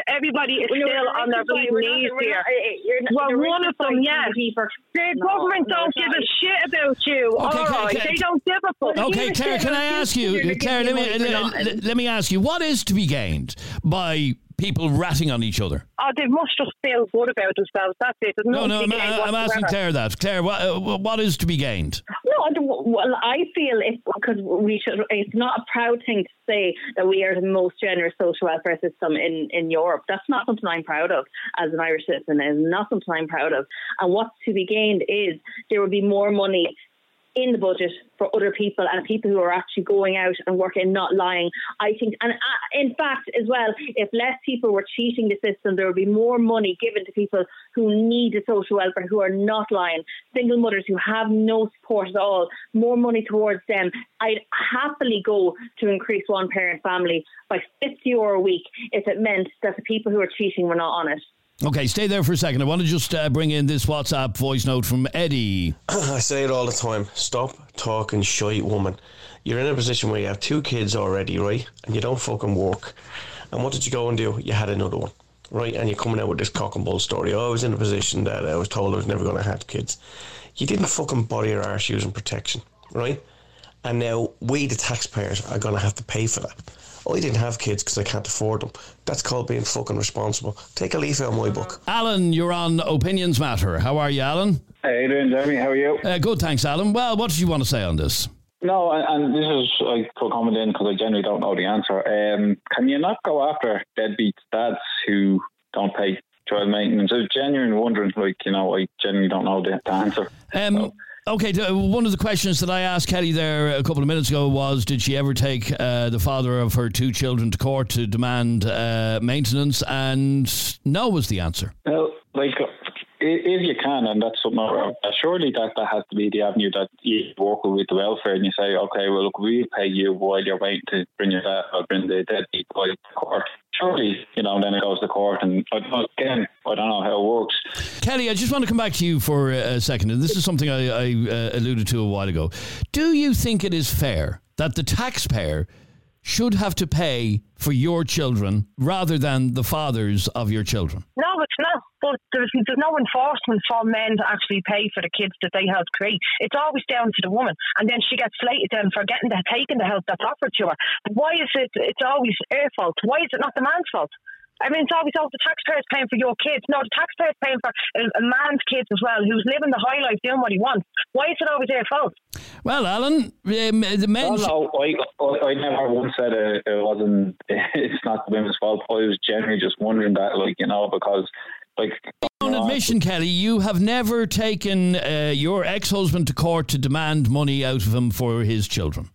everybody is Well, still on their not- bleeding we're not- knees we're here. not- eh, eh, you're We're one of them, by yes. GDP The No, government no, don't it's give not. a shit about you. Okay, All okay, right, okay. they don't give a fuck. Okay, Claire, can I ask you, you, Claire? Let me money for let, nothing. let me ask you, what is to be gained by people ratting on each other? Oh, they must just feel good about themselves. That's it. There's No, no, nothing I'm, I'm asking. Claire that. Claire, what, uh, what is to be gained? No, well, I feel if because we should. It's not a proud thing to say that we are the most generous social welfare system in in Europe. That's not something I'm proud of as an Irish citizen. It's not something I'm proud of. And what's to be gained is there will be more money in the budget for other people and people who are actually going out and working, not lying. I think, and uh, in fact, as well, if less people were cheating the system, there would be more money given to people who need the social welfare, who are not lying, single mothers who have no support at all, more money towards them. I'd happily go to increase one parent family by 50 euro a week if it meant that the people who are cheating were not on it. Okay, stay there for a second. I want to just uh, bring in this WhatsApp voice note from Eddie. [CLEARS THROAT] I say it all the time. Stop talking shite, woman. You're in a position where you have two kids already, right? And you don't fucking work. And what did you go and do? You had another one, right? And you're coming out with this cock and bull story. Oh, I was in a position that I was told I was never going to have kids. You didn't fucking bother your arse using protection, right? And now we, the taxpayers, are going to have to pay for that. I didn't have kids because I can't afford them. That's called being fucking responsible. Take a leaf out of my book. Alan, you're on Opinions Matter. How are you, Alan? Hey, doing, Jeremy? How are you? Uh, good, thanks, Alan. Well, what do you want to say on this? No, and, and this is I could comment in because I generally don't know the answer. Um, can you not go after deadbeat dads who don't pay child maintenance? I was genuinely wondering, like you know, I genuinely don't know the, the answer. Um, so. Okay, one of the questions that I asked Kelly there a couple of minutes ago was Did she ever take uh, the father of her two children to court to demand uh, maintenance? And no was the answer. Well, like, if you can, and that's something, uh, surely that, that has to be the avenue that you work with the welfare and you say, okay, well, look, we'll pay you while you're waiting to bring your dad or bring the deadbeat boy to court surely, you know, then it goes to court. And again, I don't know how it works. Kelly, I just want to come back to you for a second. And this is something I, I uh, alluded to a while ago. Do you think it is fair that the taxpayer should have to pay for your children rather than the fathers of your children? No, it's not. But there's, there's no enforcement for men to actually pay for the kids that they helped create. It's always down to the woman, and then she gets slated then for getting the taking the help that's offered to her. Why is it? It's always her fault. Why is it not the man's fault? I mean, it's always, all the taxpayers paying for your kids. No, the taxpayers paying for a, a, man's kids as well, who's living the high life, doing what he wants. Why is it always their fault? Well, Alan, um, the men. Oh, no, I, I, I never once said it, it wasn't. [LAUGHS] It's not the women's fault. I was generally just wondering that, like you know, because like. On admission, Kelly, you have never taken uh, your ex-husband to court to demand money out of him for his children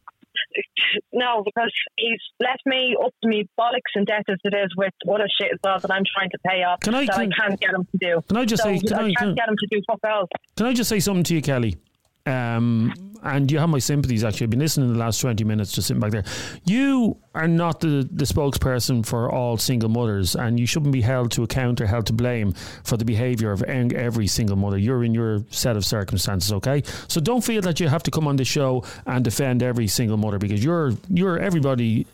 no, because he's left me up to me bollocks and debt as it is with other shit as well that I'm trying to pay off. Can I, that can, I can't get him to do. Can I just so say? Can I, I can't can, get him to do fuck else. Can I just say something to you, Kelly? Um, and you have my sympathies. Actually, I've been listening the last twenty minutes, just sitting back there. You are not the, the spokesperson for all single mothers, and you shouldn't be held to account or held to blame for the behaviour of every single mother. You're in your set of circumstances, okay? So don't feel that you have to come on the show and defend every single mother because you're you're everybody's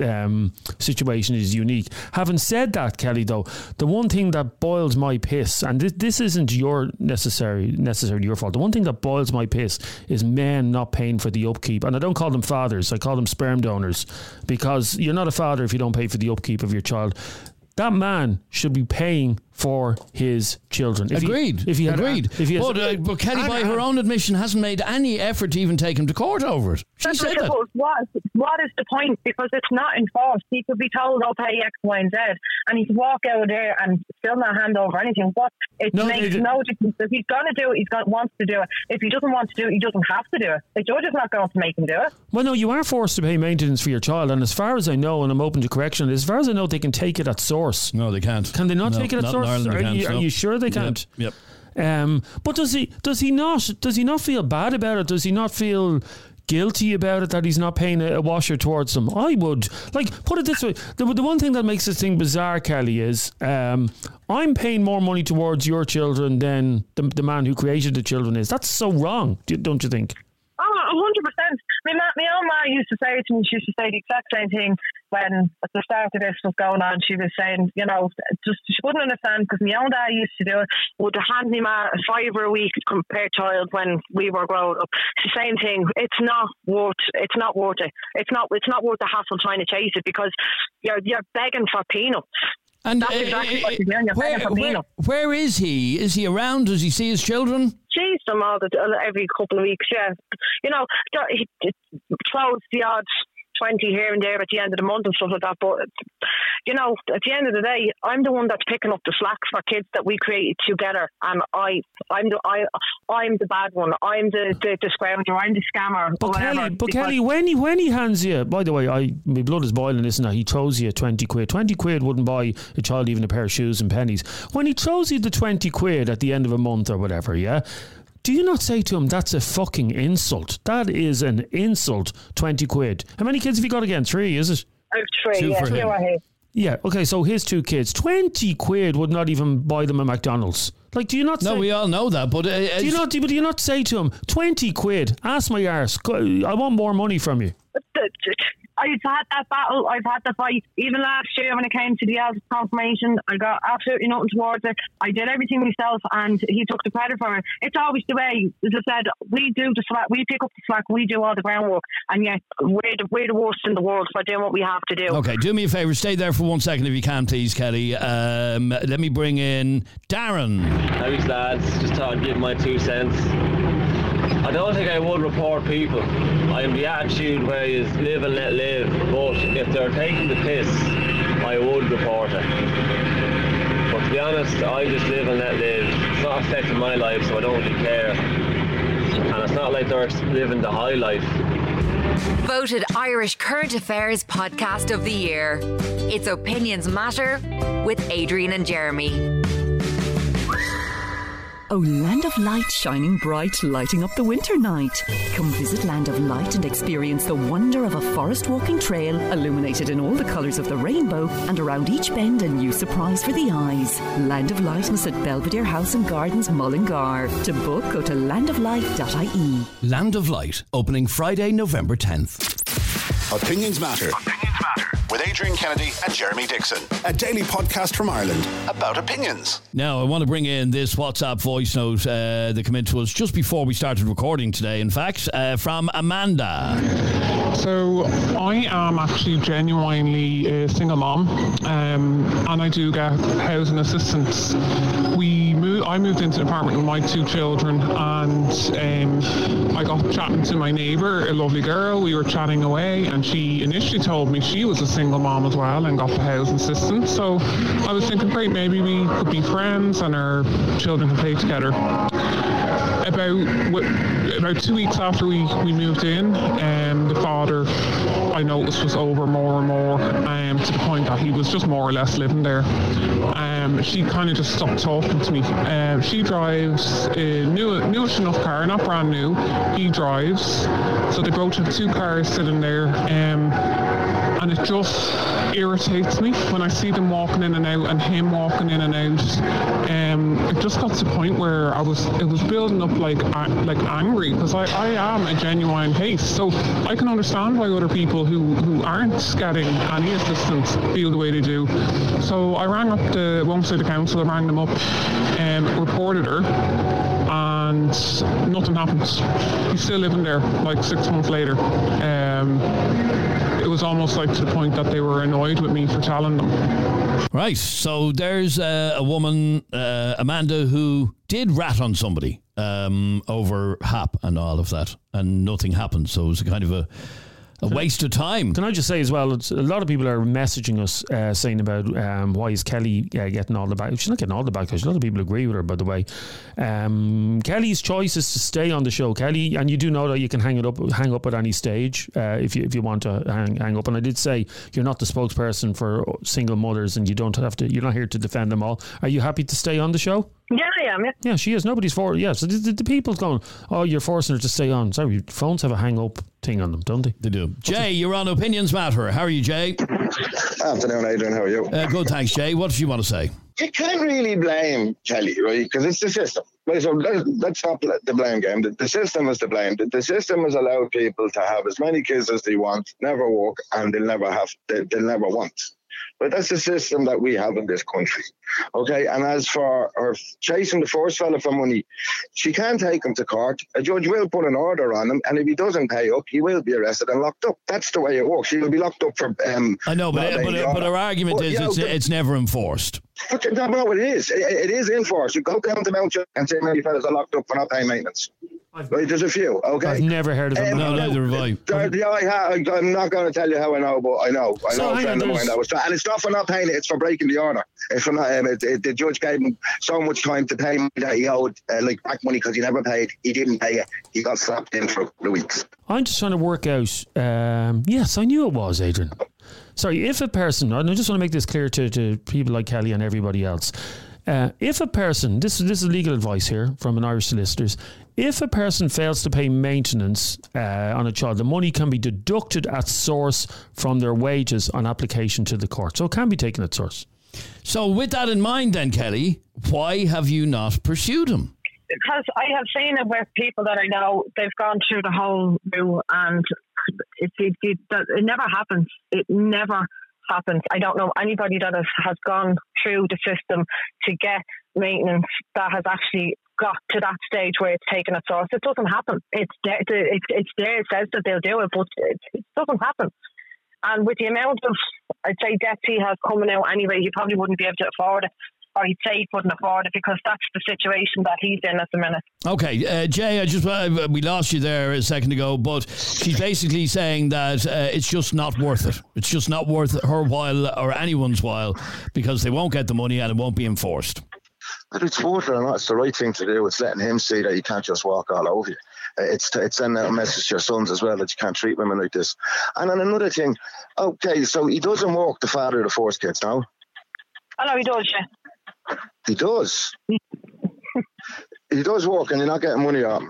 um, situation is unique. Having said that, Kelly, though, the one thing that boils my piss, and this, this isn't your necessary necessarily your fault. The one thing that boils my piss is men not paying for the upkeep, and I don't call them fathers. I call them sperm donors because you're not a father if you don't pay for the upkeep of your child. That man should be paying for his children. If Agreed. He, if he had, Agreed. If he has, but, uh, but Kelly, by her own admission, hasn't made any effort to even take him to court over it. She said that. What, what is the point? Because it's not enforced. He could be told, I'll pay X, Y, and Z, and he could walk out there and still not hand over anything. What? It no, makes no difference. If he's going to do it, he's got wants to do it. If he doesn't want to do it, he doesn't have to do it. The judge is not going to make him do it. Well, no, you are forced to pay maintenance for your child, and as far as I know, and I'm open to correction, as far as I know, they can take it at source. No, they can't. Can they not no, take it at source? Ireland, are, you, are you sure they can't? Yep. yep. Um, but does he does he not does he not feel bad about it? Does he not feel guilty about it that he's not paying a, a, washer towards them? I would like put it this way: the, the one thing that makes this thing bizarre, Kelly, is um, I'm paying more money towards your children than the, the man who created the children is. That's so wrong, don't you think? hundred My, my own mom used to say to me, she used to say the exact same thing when at the start of this was going on. She was saying, you know, just she wouldn't understand because my own dad used to do it. Would hand me my a fiver a week per child when we were growing up. It's the same thing. It's not worth. It's not worth it. It's not. It's not worth the hassle trying to chase it because you're you're begging for peanuts. And That's uh, exactly uh, what you're doing. You're where, where, where is he? Is he around? Does he see his children? Sees them all the, every couple of weeks. Yeah, you know, he throws the odds 20 here and there at the end of the month and stuff like that. But, you know, at the end of the day, I'm the one that's picking up the slack for kids that we created together. And I, I'm the, I, I'm the bad one. I'm the, the, the scrounger. I'm the scammer. But Kelly, but Kelly, when he, when he hands you, by the way, I, my blood is boiling, isn't it? He throws you 20 quid. 20 quid wouldn't buy a child even a pair of shoes and pennies. When he throws you the 20 quid at the end of a month or whatever, yeah? Do you not say to him, that's a fucking insult? That is an insult. 20 quid. How many kids have you got again? Three, is it? I have three, Two yeah. For him. Yeah, okay, so his two kids. 20 quid would not even buy them a McDonald's. Like, do you not No, say, we all know that, but... Uh, do you not, but do you not say to him, 20 quid, ask my arse, I want more money from you? The, [LAUGHS] I've had that battle. I've had the fight. Even last year when it came to the Elvis confirmation, I got absolutely nothing towards it. I did everything myself, and he took the credit for it. It's always the way. As I said, we do the slack. We pick up the slack. We do all the groundwork, and yet we're the, we're the worst in the world for doing what we have to do. Okay, do me a favour. Stay there for one second if you can, please, Kelly. Um, let me bring in Darren. Thanks, lads. Just thought I'd give my two cents. I don't think I would report people. I am the attitude where you live and let live. But if they're taking the piss, I would report it. But to be honest, I just live and let live. It's not affecting my life, so I don't really care. And it's not like they're living the high life. Voted Irish Current Affairs Podcast of the Year. It's Opinions Matter with Adrian and Jeremy. Oh, Land of Light shining bright, lighting up the winter night. Come visit Land of Light and experience the wonder of a forest walking trail, illuminated in all the colours of the rainbow, and around each bend a new surprise for the eyes. Land of Light is at Belvedere House and Gardens, Mullingar. To book, go to landoflight.ie. Land of Light, opening Friday, November 10th. Opinions Matter. Opinions Matter. With Adrian Kennedy and Jeremy Dixon. A daily podcast from Ireland about opinions. Now, I want to bring in this WhatsApp voice note uh, that came into us just before we started recording today, in fact, uh, from Amanda. So, I am actually genuinely a single mom, um, and I do get housing assistance. We moved, I moved into an apartment with my two children, and um, I got chatting to my neighbour, a lovely girl. We were chatting away, and she initially told me she was a single mom as well and got the housing assistance. So I was thinking, great, maybe we could be friends and our children can play together. About about two weeks after we, we moved in, um, the father I noticed was over more and more um, to the point that he was just more or less living there. Um, she kind of just stopped talking to me. Um, she drives a new, newish enough car, not brand new. He drives, so they both have two cars sitting there. Um, and it just irritates me when I see them walking in and out and him walking in and out. Um, it just got to the point where I was it was building up like like angry because I, I am a genuine case. So I can understand why other people who, who aren't getting any assistance feel the way they do. So I rang up the say the council, I rang them up and reported her and nothing happened. He's still living there like six months later. Um, it was almost like to the point that they were annoyed with me for telling them. Right, so there's uh, a woman, uh, Amanda, who did rat on somebody um, over HAP and all of that, and nothing happened. So it was a kind of a a waste of time. Can I just say as well, a lot of people are messaging us uh, saying about um, why is Kelly uh, getting all the back? She's not getting all the backlash. A lot of people agree with her, by the way. Um, Kelly's choice is to stay on the show, Kelly, and you do know that you can hang it up, hang up at any stage uh, if you if you want to hang, hang up. And I did say you're not the spokesperson for single mothers, and you don't have to. You're not here to defend them all. Are you happy to stay on the show? Yeah, I am. Yeah, yeah she is. Nobody's for. Yeah, so the, the, the people's going. Oh, you're forcing her to stay on. Sorry, phones have a hang up thing on them, don't they? They do. Jay, you're on Opinions Matter. How are you, Jay? Afternoon, Adrian. How are you? Uh, good, thanks, Jay. What do you want to say? You can't really blame Kelly, right? Because it's the system. Right, so let's not the blame game. The, the system is to blame. The, the, system has allowed people to have as many kids as they want, never work, and they'll never have. They, they'll never want. But that's the system that we have in this country. Okay. And as for her chasing the first fella for money, she can take him to court. A judge will put an order on him, and if he doesn't pay up, he will be arrested and locked up. That's the way it works. He will be locked up for. Um, I know, but but, but, but, our argument but, is it's, know, it's never enforced. But no, no, it is. It, it is enforced. You go down to Mount and say many fellas are locked up for not paying maintenance. Right, there's a few. Okay, I've never heard of them. Um, no, neither have I. Yeah, I have, I'm not going to tell you how I know, but I know. I so know a friend of mine that was, and it's not for not paying it; it's for breaking the order. It's for not. Um, it, it, the judge gave him so much time to pay me that he owed uh, like back money because he never paid. He didn't pay it. He got slapped in for weeks. I'm just trying to work out. Um, yes, I knew it was Adrian. Sorry, if a person, I just want to make this clear to, to people like Kelly and everybody else. Uh, if a person, this, this is legal advice here from an Irish solicitors, if a person fails to pay maintenance uh, on a child, the money can be deducted at source from their wages on application to the court. So it can be taken at source. So, with that in mind, then, Kelly, why have you not pursued him? Because I have seen it with people that I know, they've gone through the whole route and it, it, it, it never happens. It never happens. I don't know anybody that has, has gone through the system to get maintenance that has actually got to that stage where it's taken its course. It doesn't happen. It's there. It's, it's there. It says that they'll do it, but it, it doesn't happen. And with the amount of, I'd say, debt he has coming out anyway, he probably wouldn't be able to afford it or he'd say he couldn't afford it because that's the situation that he's in at the minute. Okay, uh, Jay, I just uh, we lost you there a second ago, but she's basically saying that uh, it's just not worth it. It's just not worth her while or anyone's while because they won't get the money and it won't be enforced. But it's worth it or not, it's the right thing to do. It's letting him see that you can't just walk all over you. Uh, It's it's sending out a message to your sons as well that you can't treat women like this. And then another thing, okay, so he doesn't work, the father of the four kids now. I know he does, yeah. He does. he does work, and you're not getting money out.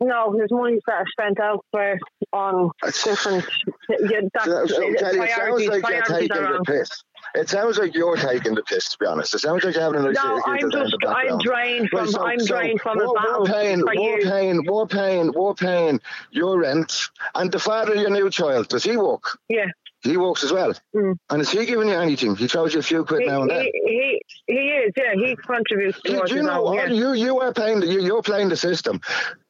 No, there's money that are spent elsewhere on different. Yeah, that's, So, so, Kelly, it sounds like you're taking the piss. It sounds like you're taking the piss, to be honest. It sounds like you're having a nice No, I'm giggle there in just- I'm drained from- so, I'm so drained from we're, battle we're paying, we're years. paying, we're paying, we're paying your rent, and the father of your new child. Does he work? Yeah. He walks as well. Mm. And is he giving you anything? He throws you a few quid He, now and then. he, he, he is, yeah. He contributes towards do you know what? You you are playing the, you, you're playing the system.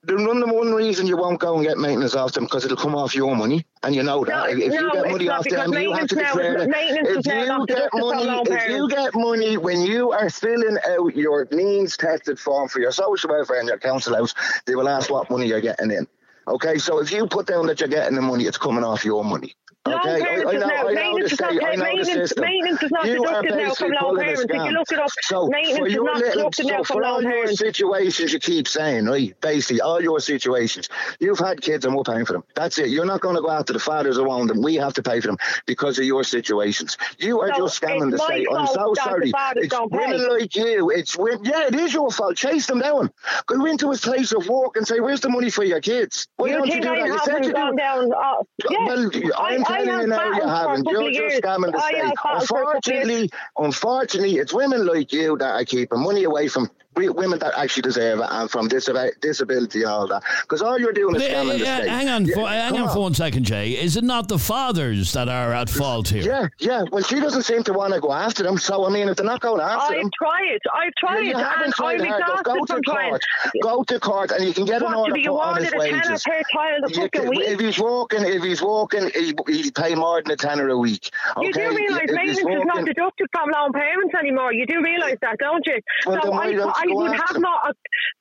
The one, the one reason you won't go and get maintenance off them because it'll come off your money, and you know that. No, if no, you get money off them, you have to declare it. If you get money, if you get money when you are filling out your means tested form for your social welfare and your council house, they will ask what money you're getting in. Okay, so if you put down that you're getting the money, it's coming off your money. Lone Okay, payments is now- I know maintenance is not paid- maintenance- maintenance is not You deducted now from long lone pulling a payments. If you look it up, so maintenance is not little, deducted so now from all your situations you keep saying, right? Basically, all your situations, you've had kids and we're paying for them. That's it. You're not going to go after the fathers who own them. We have to pay for them because of your situations. You are So just scamming the state. I'm so fault that the sorry. It's women pay. like you. It's women. Yeah, it is your fault. Chase them down. Go into his place of work and say, "Where's the money for your kids?" Why you don't you do I that? You said you do. down? Uh. Well, I'm I, telling I you now, you battled for a haven't. You're of just scamming the I state. have battled for a couple of years. Unfortunately, unfortunately, it's women like you that are keeping money away from women that actually deserve it and from disability and all that. Because all you're doing is But, uh, scamming the uh, state. hang on, Yeah, for, hang come on for one second, Jay. Is it not the fathers that are at fault here? Yeah, yeah. Well, she doesn't seem to want to go after them. So, I mean, if they're not going after I've them. tried. I've tried. You, you haven't tried I'm hard. Go to from trying. court. Go to court, and you can get an order do you put on wanted his a tenner wages. per child a You fucking can- week? If he's walking, if he's walking, he, he'd pay more than a tenner a week. Okay? You do realise If maintenance is not walking- deducted from lone payments anymore. You do realise that, don't you? Well, so I, don't I would have not. A,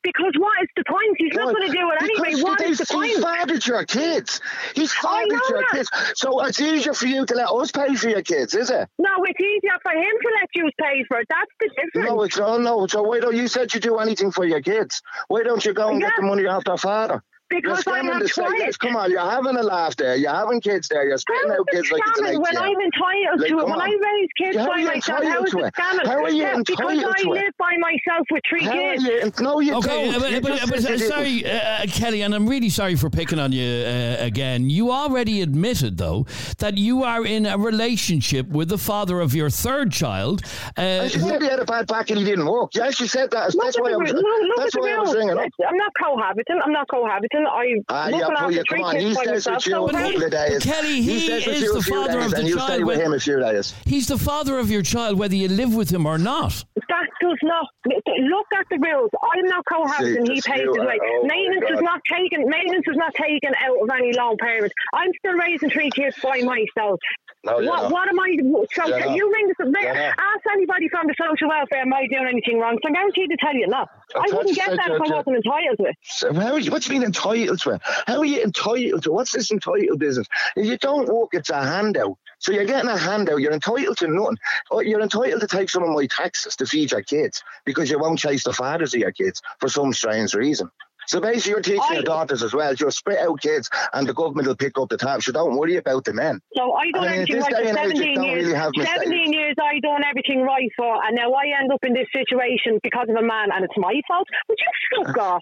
because what is the point? He's not going to do it anyway. What is the he's- point? He's fathered your kids. He's fathered your that. kids. So it's easier for you to let us pay for your kids, is it? No, it's easier for him to let you pay for it. That's the difference. No, it's oh no. So why don't you said you do anything for your kids? Why don't you go and get the money off their father? Because you're I scamming have the state. tried. Come on, you're having a laugh there. You're having kids there. You're spitting out kids like it's an scamming when I'm entitled Like, to it. When on. I raise kids How by myself, how entitled is to it it? scamming? How are you yeah, because entitled I to it? live by myself with three How kids. you? No, you Okay, don't. but, You but, but, sorry, uh, Kelly, and I'm really sorry for picking on you uh, again. You already admitted, though, that you are in a relationship with the father of your third child. Uh, And she said he had a bad back and he didn't walk. Yeah, she said that. That's why I was. real- That's why I was real- ringing up. I'm not cohabiting. I'm not cohabiting. I'm Ah, looking yeah, after put you, three come on. kids He by myself. with you so a couple of days. Kelly, he stays with is the father of the and you child stay with him a few days. he's the father of your child, whether you live with him or not. That does not look at the rules. I'm not cohabiting. He pays his way. oh maintenance is not taken. Maintenance is not taken out of any lone payments. I'm still raising three kids by myself. Oh, no, what, not. what am I? So You're you ring the You're ask anybody from the social welfare. Am I doing anything wrong? So I'm guaranteed to tell you no. I I wouldn't get that if I wasn't entitled to it. So how you, what's being entitled to? How are you entitled to? What's this entitled business? If you don't work, it's a handout. So you're getting a handout. You're entitled to nothing. Oh, You're entitled to take some of my taxes to feed your kids because you won't chase the fathers of your kids for some strange reason. So basically, you're teaching I- your daughters as well. You'll spit out kids, and the government will pick up the tab. So don't worry about the men. So I done I mean, everything right for and age, 17 don't years. really have mistakes. 17 years I done everything right for, and now I end up in this situation because of a man, and it's my fault. Would you fuck off?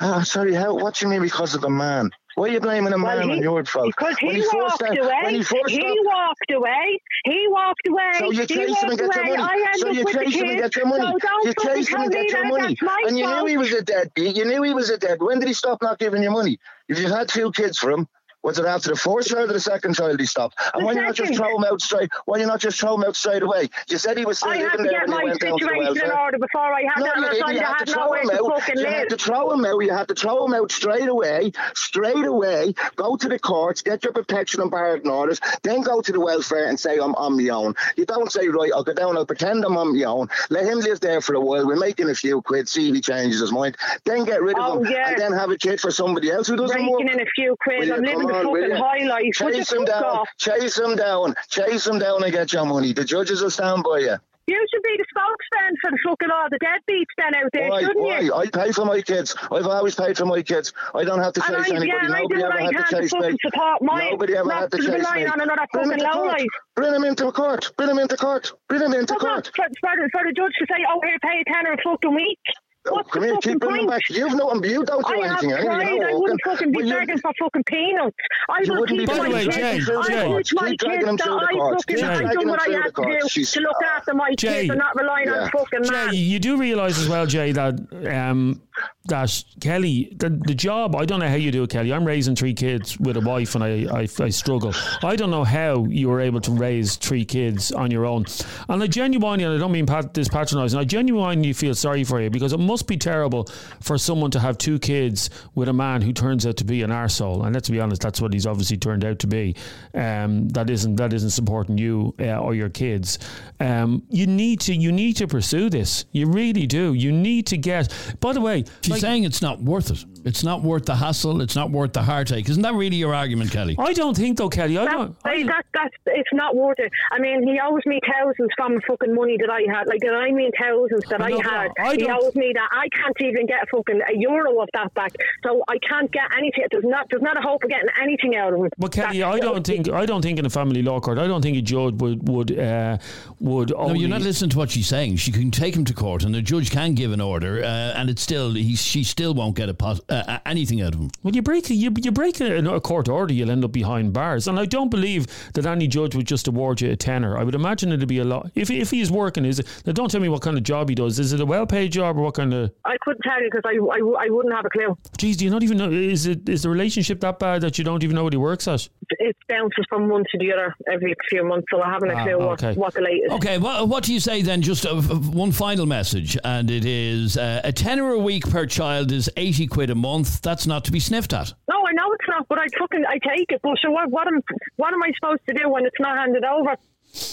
Ah, sorry. How? What do you mean because of the man? Why are you blaming a Well, man he- on your fault? Because he When walked started- away. He he walked away. He walked away. So you he chase him and get your away. money. I end So you chase him and get your money. So you chase him and get your money. And you knew he was a deadbeat. You knew he was a dead. When did he stop not giving you money? If you had two kids for him, Was it after the first child or the second child he stopped? And The why you not just throw him out straight? Why you not just throw him out straight away? You said he was still I living to there get when he my went down to the situation in order before I had No, that you didn't. You had to throw him out. You live. had to throw him out. You had to throw him out straight away. Straight away. Go to the courts, get your protection and pardon orders, then go to the welfare and say I'm on my own. You don't say right. I'll go down. I'll pretend I'm on my own. Let him live there for a while. We're making a few quid. See if he changes his mind. Then get rid of Oh, him yeah. and then have a kid for somebody else who doesn't Raking work. in a few quid. I'm living the on, fucking you? high life. Would you Chase fuck down. off? Chase him down. Chase him down and get your money. The judges will stand by you. You should be the spokesman for the fucking all the deadbeats then out there, Why? shouldn't Why? you? I pay for my kids. I've always paid for my kids. I don't have to chase I, anybody. yeah, Nobody ever had to chase me. support. Nobody ever had to chase me. on another Bring him fucking into court. Bring him into court. Bring him into court. Bring him into What's court. that? For, for, the, for the judge to say, oh, here, pay a tenner a fucking week. What's come the here, fucking keep bringing point? back. You've no, you don't do I have anything. anyway. tried. You're I wouldn't fucking be Well, begging for fucking peanuts. I You will wouldn't be teach begging my kids. I Jay, teach my kids that I fucking I've done what I have to do. She's- to look after my Jay. kids and not relying on Yeah. a fucking Jay, you do realise as well, Jay, that um, that Kelly, the, the job. I don't know how you do it, Kelly. I'm raising three kids with a wife, and I, I, I struggle. I don't know how you were able to raise three kids on your own. And I genuinely, and I don't mean pat, this patronising. I genuinely feel sorry for you because it must be terrible for someone to have two kids with a man who turns out to be an arsehole. And let's be honest, that's what he's obviously turned out to be. Um, that isn't that isn't supporting you uh, or your kids. Um, you need to you need to pursue this. You really do. You need to get. By the way, She's saying it's not worth it. It's not worth the hassle. It's not worth the heartache. Isn't that really your argument, Kelly? I don't think though, Kelly. I That, don't. that, that, that's, it's not worth it. I mean, he owes me thousands from fucking money that I had. Like, that I mean thousands that I I, had. I he owes me that. I can't even get fucking a euro of that back. So I can't get anything. There's not, there's not a hope of getting anything out of him. But Kelly, That's- I don't think I don't think in a family law court, I don't think a judge would would uh, would. No, you're not listening to what she's saying. She can take him to court, and the judge can give an order, uh, and it's still he, she still won't get a pos- uh, anything out of him. Well, you break you, you break a, a court order, you'll end up behind bars, and I don't believe that any judge would just award you a tenner. I would imagine it'd be a lot. If if he's working, is it? Now, don't tell me what kind of job he does. Is it a well-paid job or what kind of? I couldn't tell you because I, I, I wouldn't have a clue. Geez, do you not even know? Is it is the relationship that bad that you don't even know what he works at? It bounces from one to the other every few months, so I haven't a Ah, clue okay. what, what the latest. Okay, what, what do you say then? Just uh, one final message, and it is uh, a tenner a week per child is 80 quid a month. That's not to be sniffed at. No, I know it's not, but I fucking I take it. But so what? What am what am I supposed to do when it's not handed over?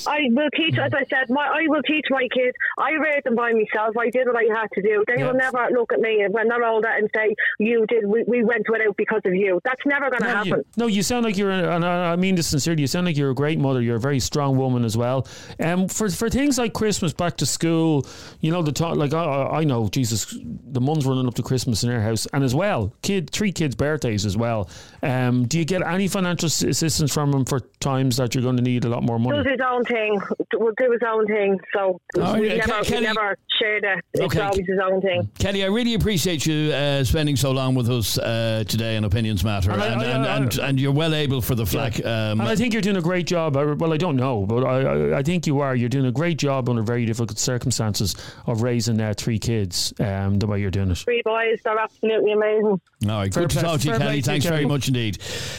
I will teach, as I said, my I will teach my kids. I raised them by myself. I did what I had to do. They Yeah. will never look at me when they're older and say, "You did. We, we went without because of you." That's never going to No happen. you, no, you sound like you're, and I mean this sincerely. You sound like you're a great mother. You're a very strong woman as well. Um, for for things like Christmas, back to school, you know the talk. Like I, I I know, Jesus, the mum's running up to Christmas in our house, and as well, kid, three kids' birthdays as well. Um, do you get any financial assistance from him for times that you're going to need a lot more money? Does his own thing. Will do his own thing. So Oh, we yeah, never, Ke- Kelly- we never shared it. It's Okay. always his own thing. Kelly, I really appreciate you uh, spending so long with us uh, today on Opinions Matter, And and, I- I- and, I- and, and you're well able for the flack. Um, and I think you're doing a great job. Well, I don't know, but I, I, I think you are. You're doing a great job under very difficult circumstances of raising uh, three kids um, the way you're doing it. Three boys, they're absolutely amazing. All right, Fair good to talk to you, Kelly. Thanks very much indeed.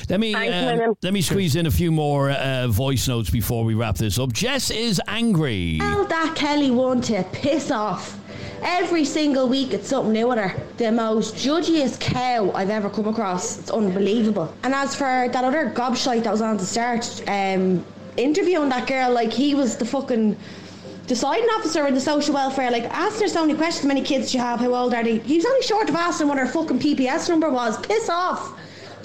Let me Thanks, um, let me squeeze in a few more uh, voice notes before we wrap this up. Jess is angry. Tell that Kelly one to piss off. Every single week it's something new with her. The most judgiest cow I've ever come across. It's unbelievable. And as for that other gobshite that was on the start, um, interviewing that girl like he was the fucking deciding officer in the social welfare, like asked her so many questions, how many kids do you have, how old are they? He was only short of asking what her fucking PPS number was. Piss off.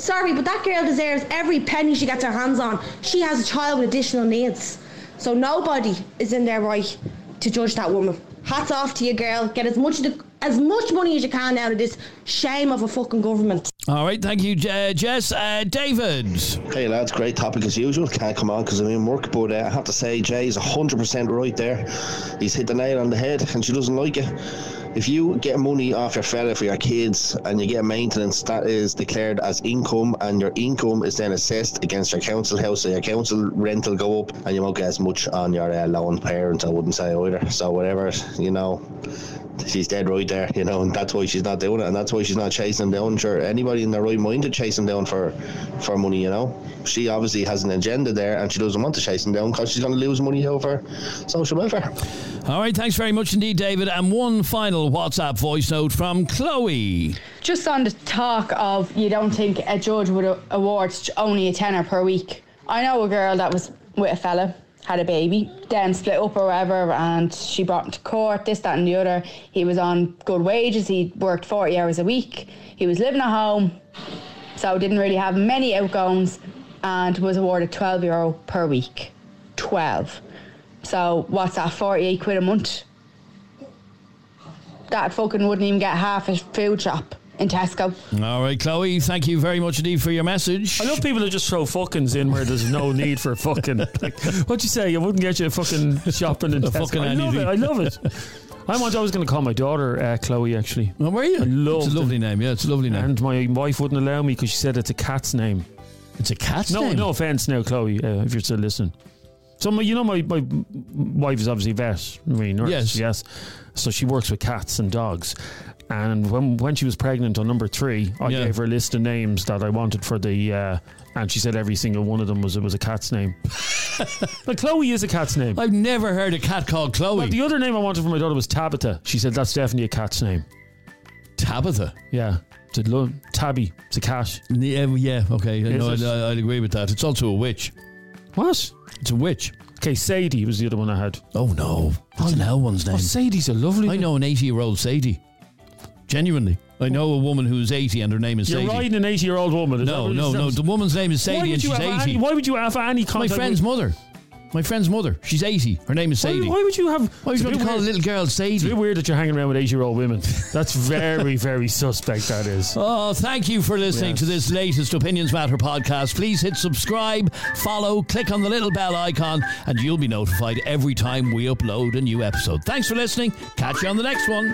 Sorry, but that girl deserves every penny she gets her hands on. She has a child with additional needs. So nobody is in their right to judge that woman. Hats off to you, girl. Get as much as much money as you can out of this shame of a fucking government. All right, thank you, Je- Jess. Uh, David. Hey lads, great topic as usual. Can't come on because I'm in work, but uh, I have to say Jay's 100% right there. He's hit the nail on the head, and she doesn't like it. If you get money off your fella for your kids and you get maintenance, that is declared as income, and your income is then assessed against your council house, so your council rent will go up, and you won't get as much on your uh, lone parent. I wouldn't say either. So whatever, you know she's dead right there, you know, and that's why she's not doing it, and that's why she's not chasing him down. Sure, anybody in their right mind to chase him down for for money, you know. She obviously has an agenda there, and she doesn't want to chase him down because she's going to lose money over social welfare. All right, thanks very much indeed, David. And one final WhatsApp voice note from Chloe. Just on the talk of you don't think a judge would award only a tenner per week. I know a girl that was with a fella, had a baby, then split up or whatever, and she brought him to court, this, that, and the other. He was on good wages, he worked 40 hours a week, he was living at home, so didn't really have many outgoings, and was awarded 12 euro per week. 12. So what's that, 48 quid a month? That fucking wouldn't even get half a food shop in Tesco. All right, Chloe, thank you very much indeed for your message. I love people who just throw fuckings in where there's no need for fucking. Like, what'd you say? I wouldn't get you a fucking shopping in A Tesco. fucking I love anything. it. I love it. I was always going to call my daughter uh, Chloe. Actually, oh, were you? I love It's a lovely name. Yeah, it's a lovely name. And my wife wouldn't allow me because she said it's a cat's name. It's a cat's no, name? No offense, now, Chloe, uh, if you're still listening. So my, you know, my, my wife is obviously a vet. I mean, nurse, Yes. yes. So she works with cats and dogs. And when when she was pregnant on number three, I Yeah. gave her a list of names that I wanted for the. Uh, and she said every single one of them was it was a cat's name. [LAUGHS] but Chloe is a cat's name. I've never heard a cat called Chloe. Well, the other name I wanted for my daughter was Tabitha. She said that's definitely a cat's name. Tabitha. Yeah. Said, look, Tabby. It's a cat. Yeah, yeah, okay. Is No, it? I, I'd agree with that. It's also a witch. What? It's a witch. Okay, Sadie was the other one I had. Oh no, what's an L one's name? Oh, Sadie's a lovely. I know an eighty-year-old Sadie. Genuinely, I know a woman who's eighty and her name is Sadie. You're Sadie. riding an 80 year old woman. Is No, that no, no. The woman's name is Sadie and she's eighty. Any, why would you have any My friend's with- mother. My friend's mother. She's eighty. Her name is Sadie. why would you have? Why would you want to bit call a weird- little girl It's a Sadie? bit weird that you're hanging around with 80 year old women. [LAUGHS] That's very, very suspect, that is. Oh, thank you for listening Yes. to this latest Opinions Matter podcast. Please hit subscribe, follow, click on the little bell icon, and you'll be notified every time we upload a new episode. Thanks for listening. Catch you on the next one.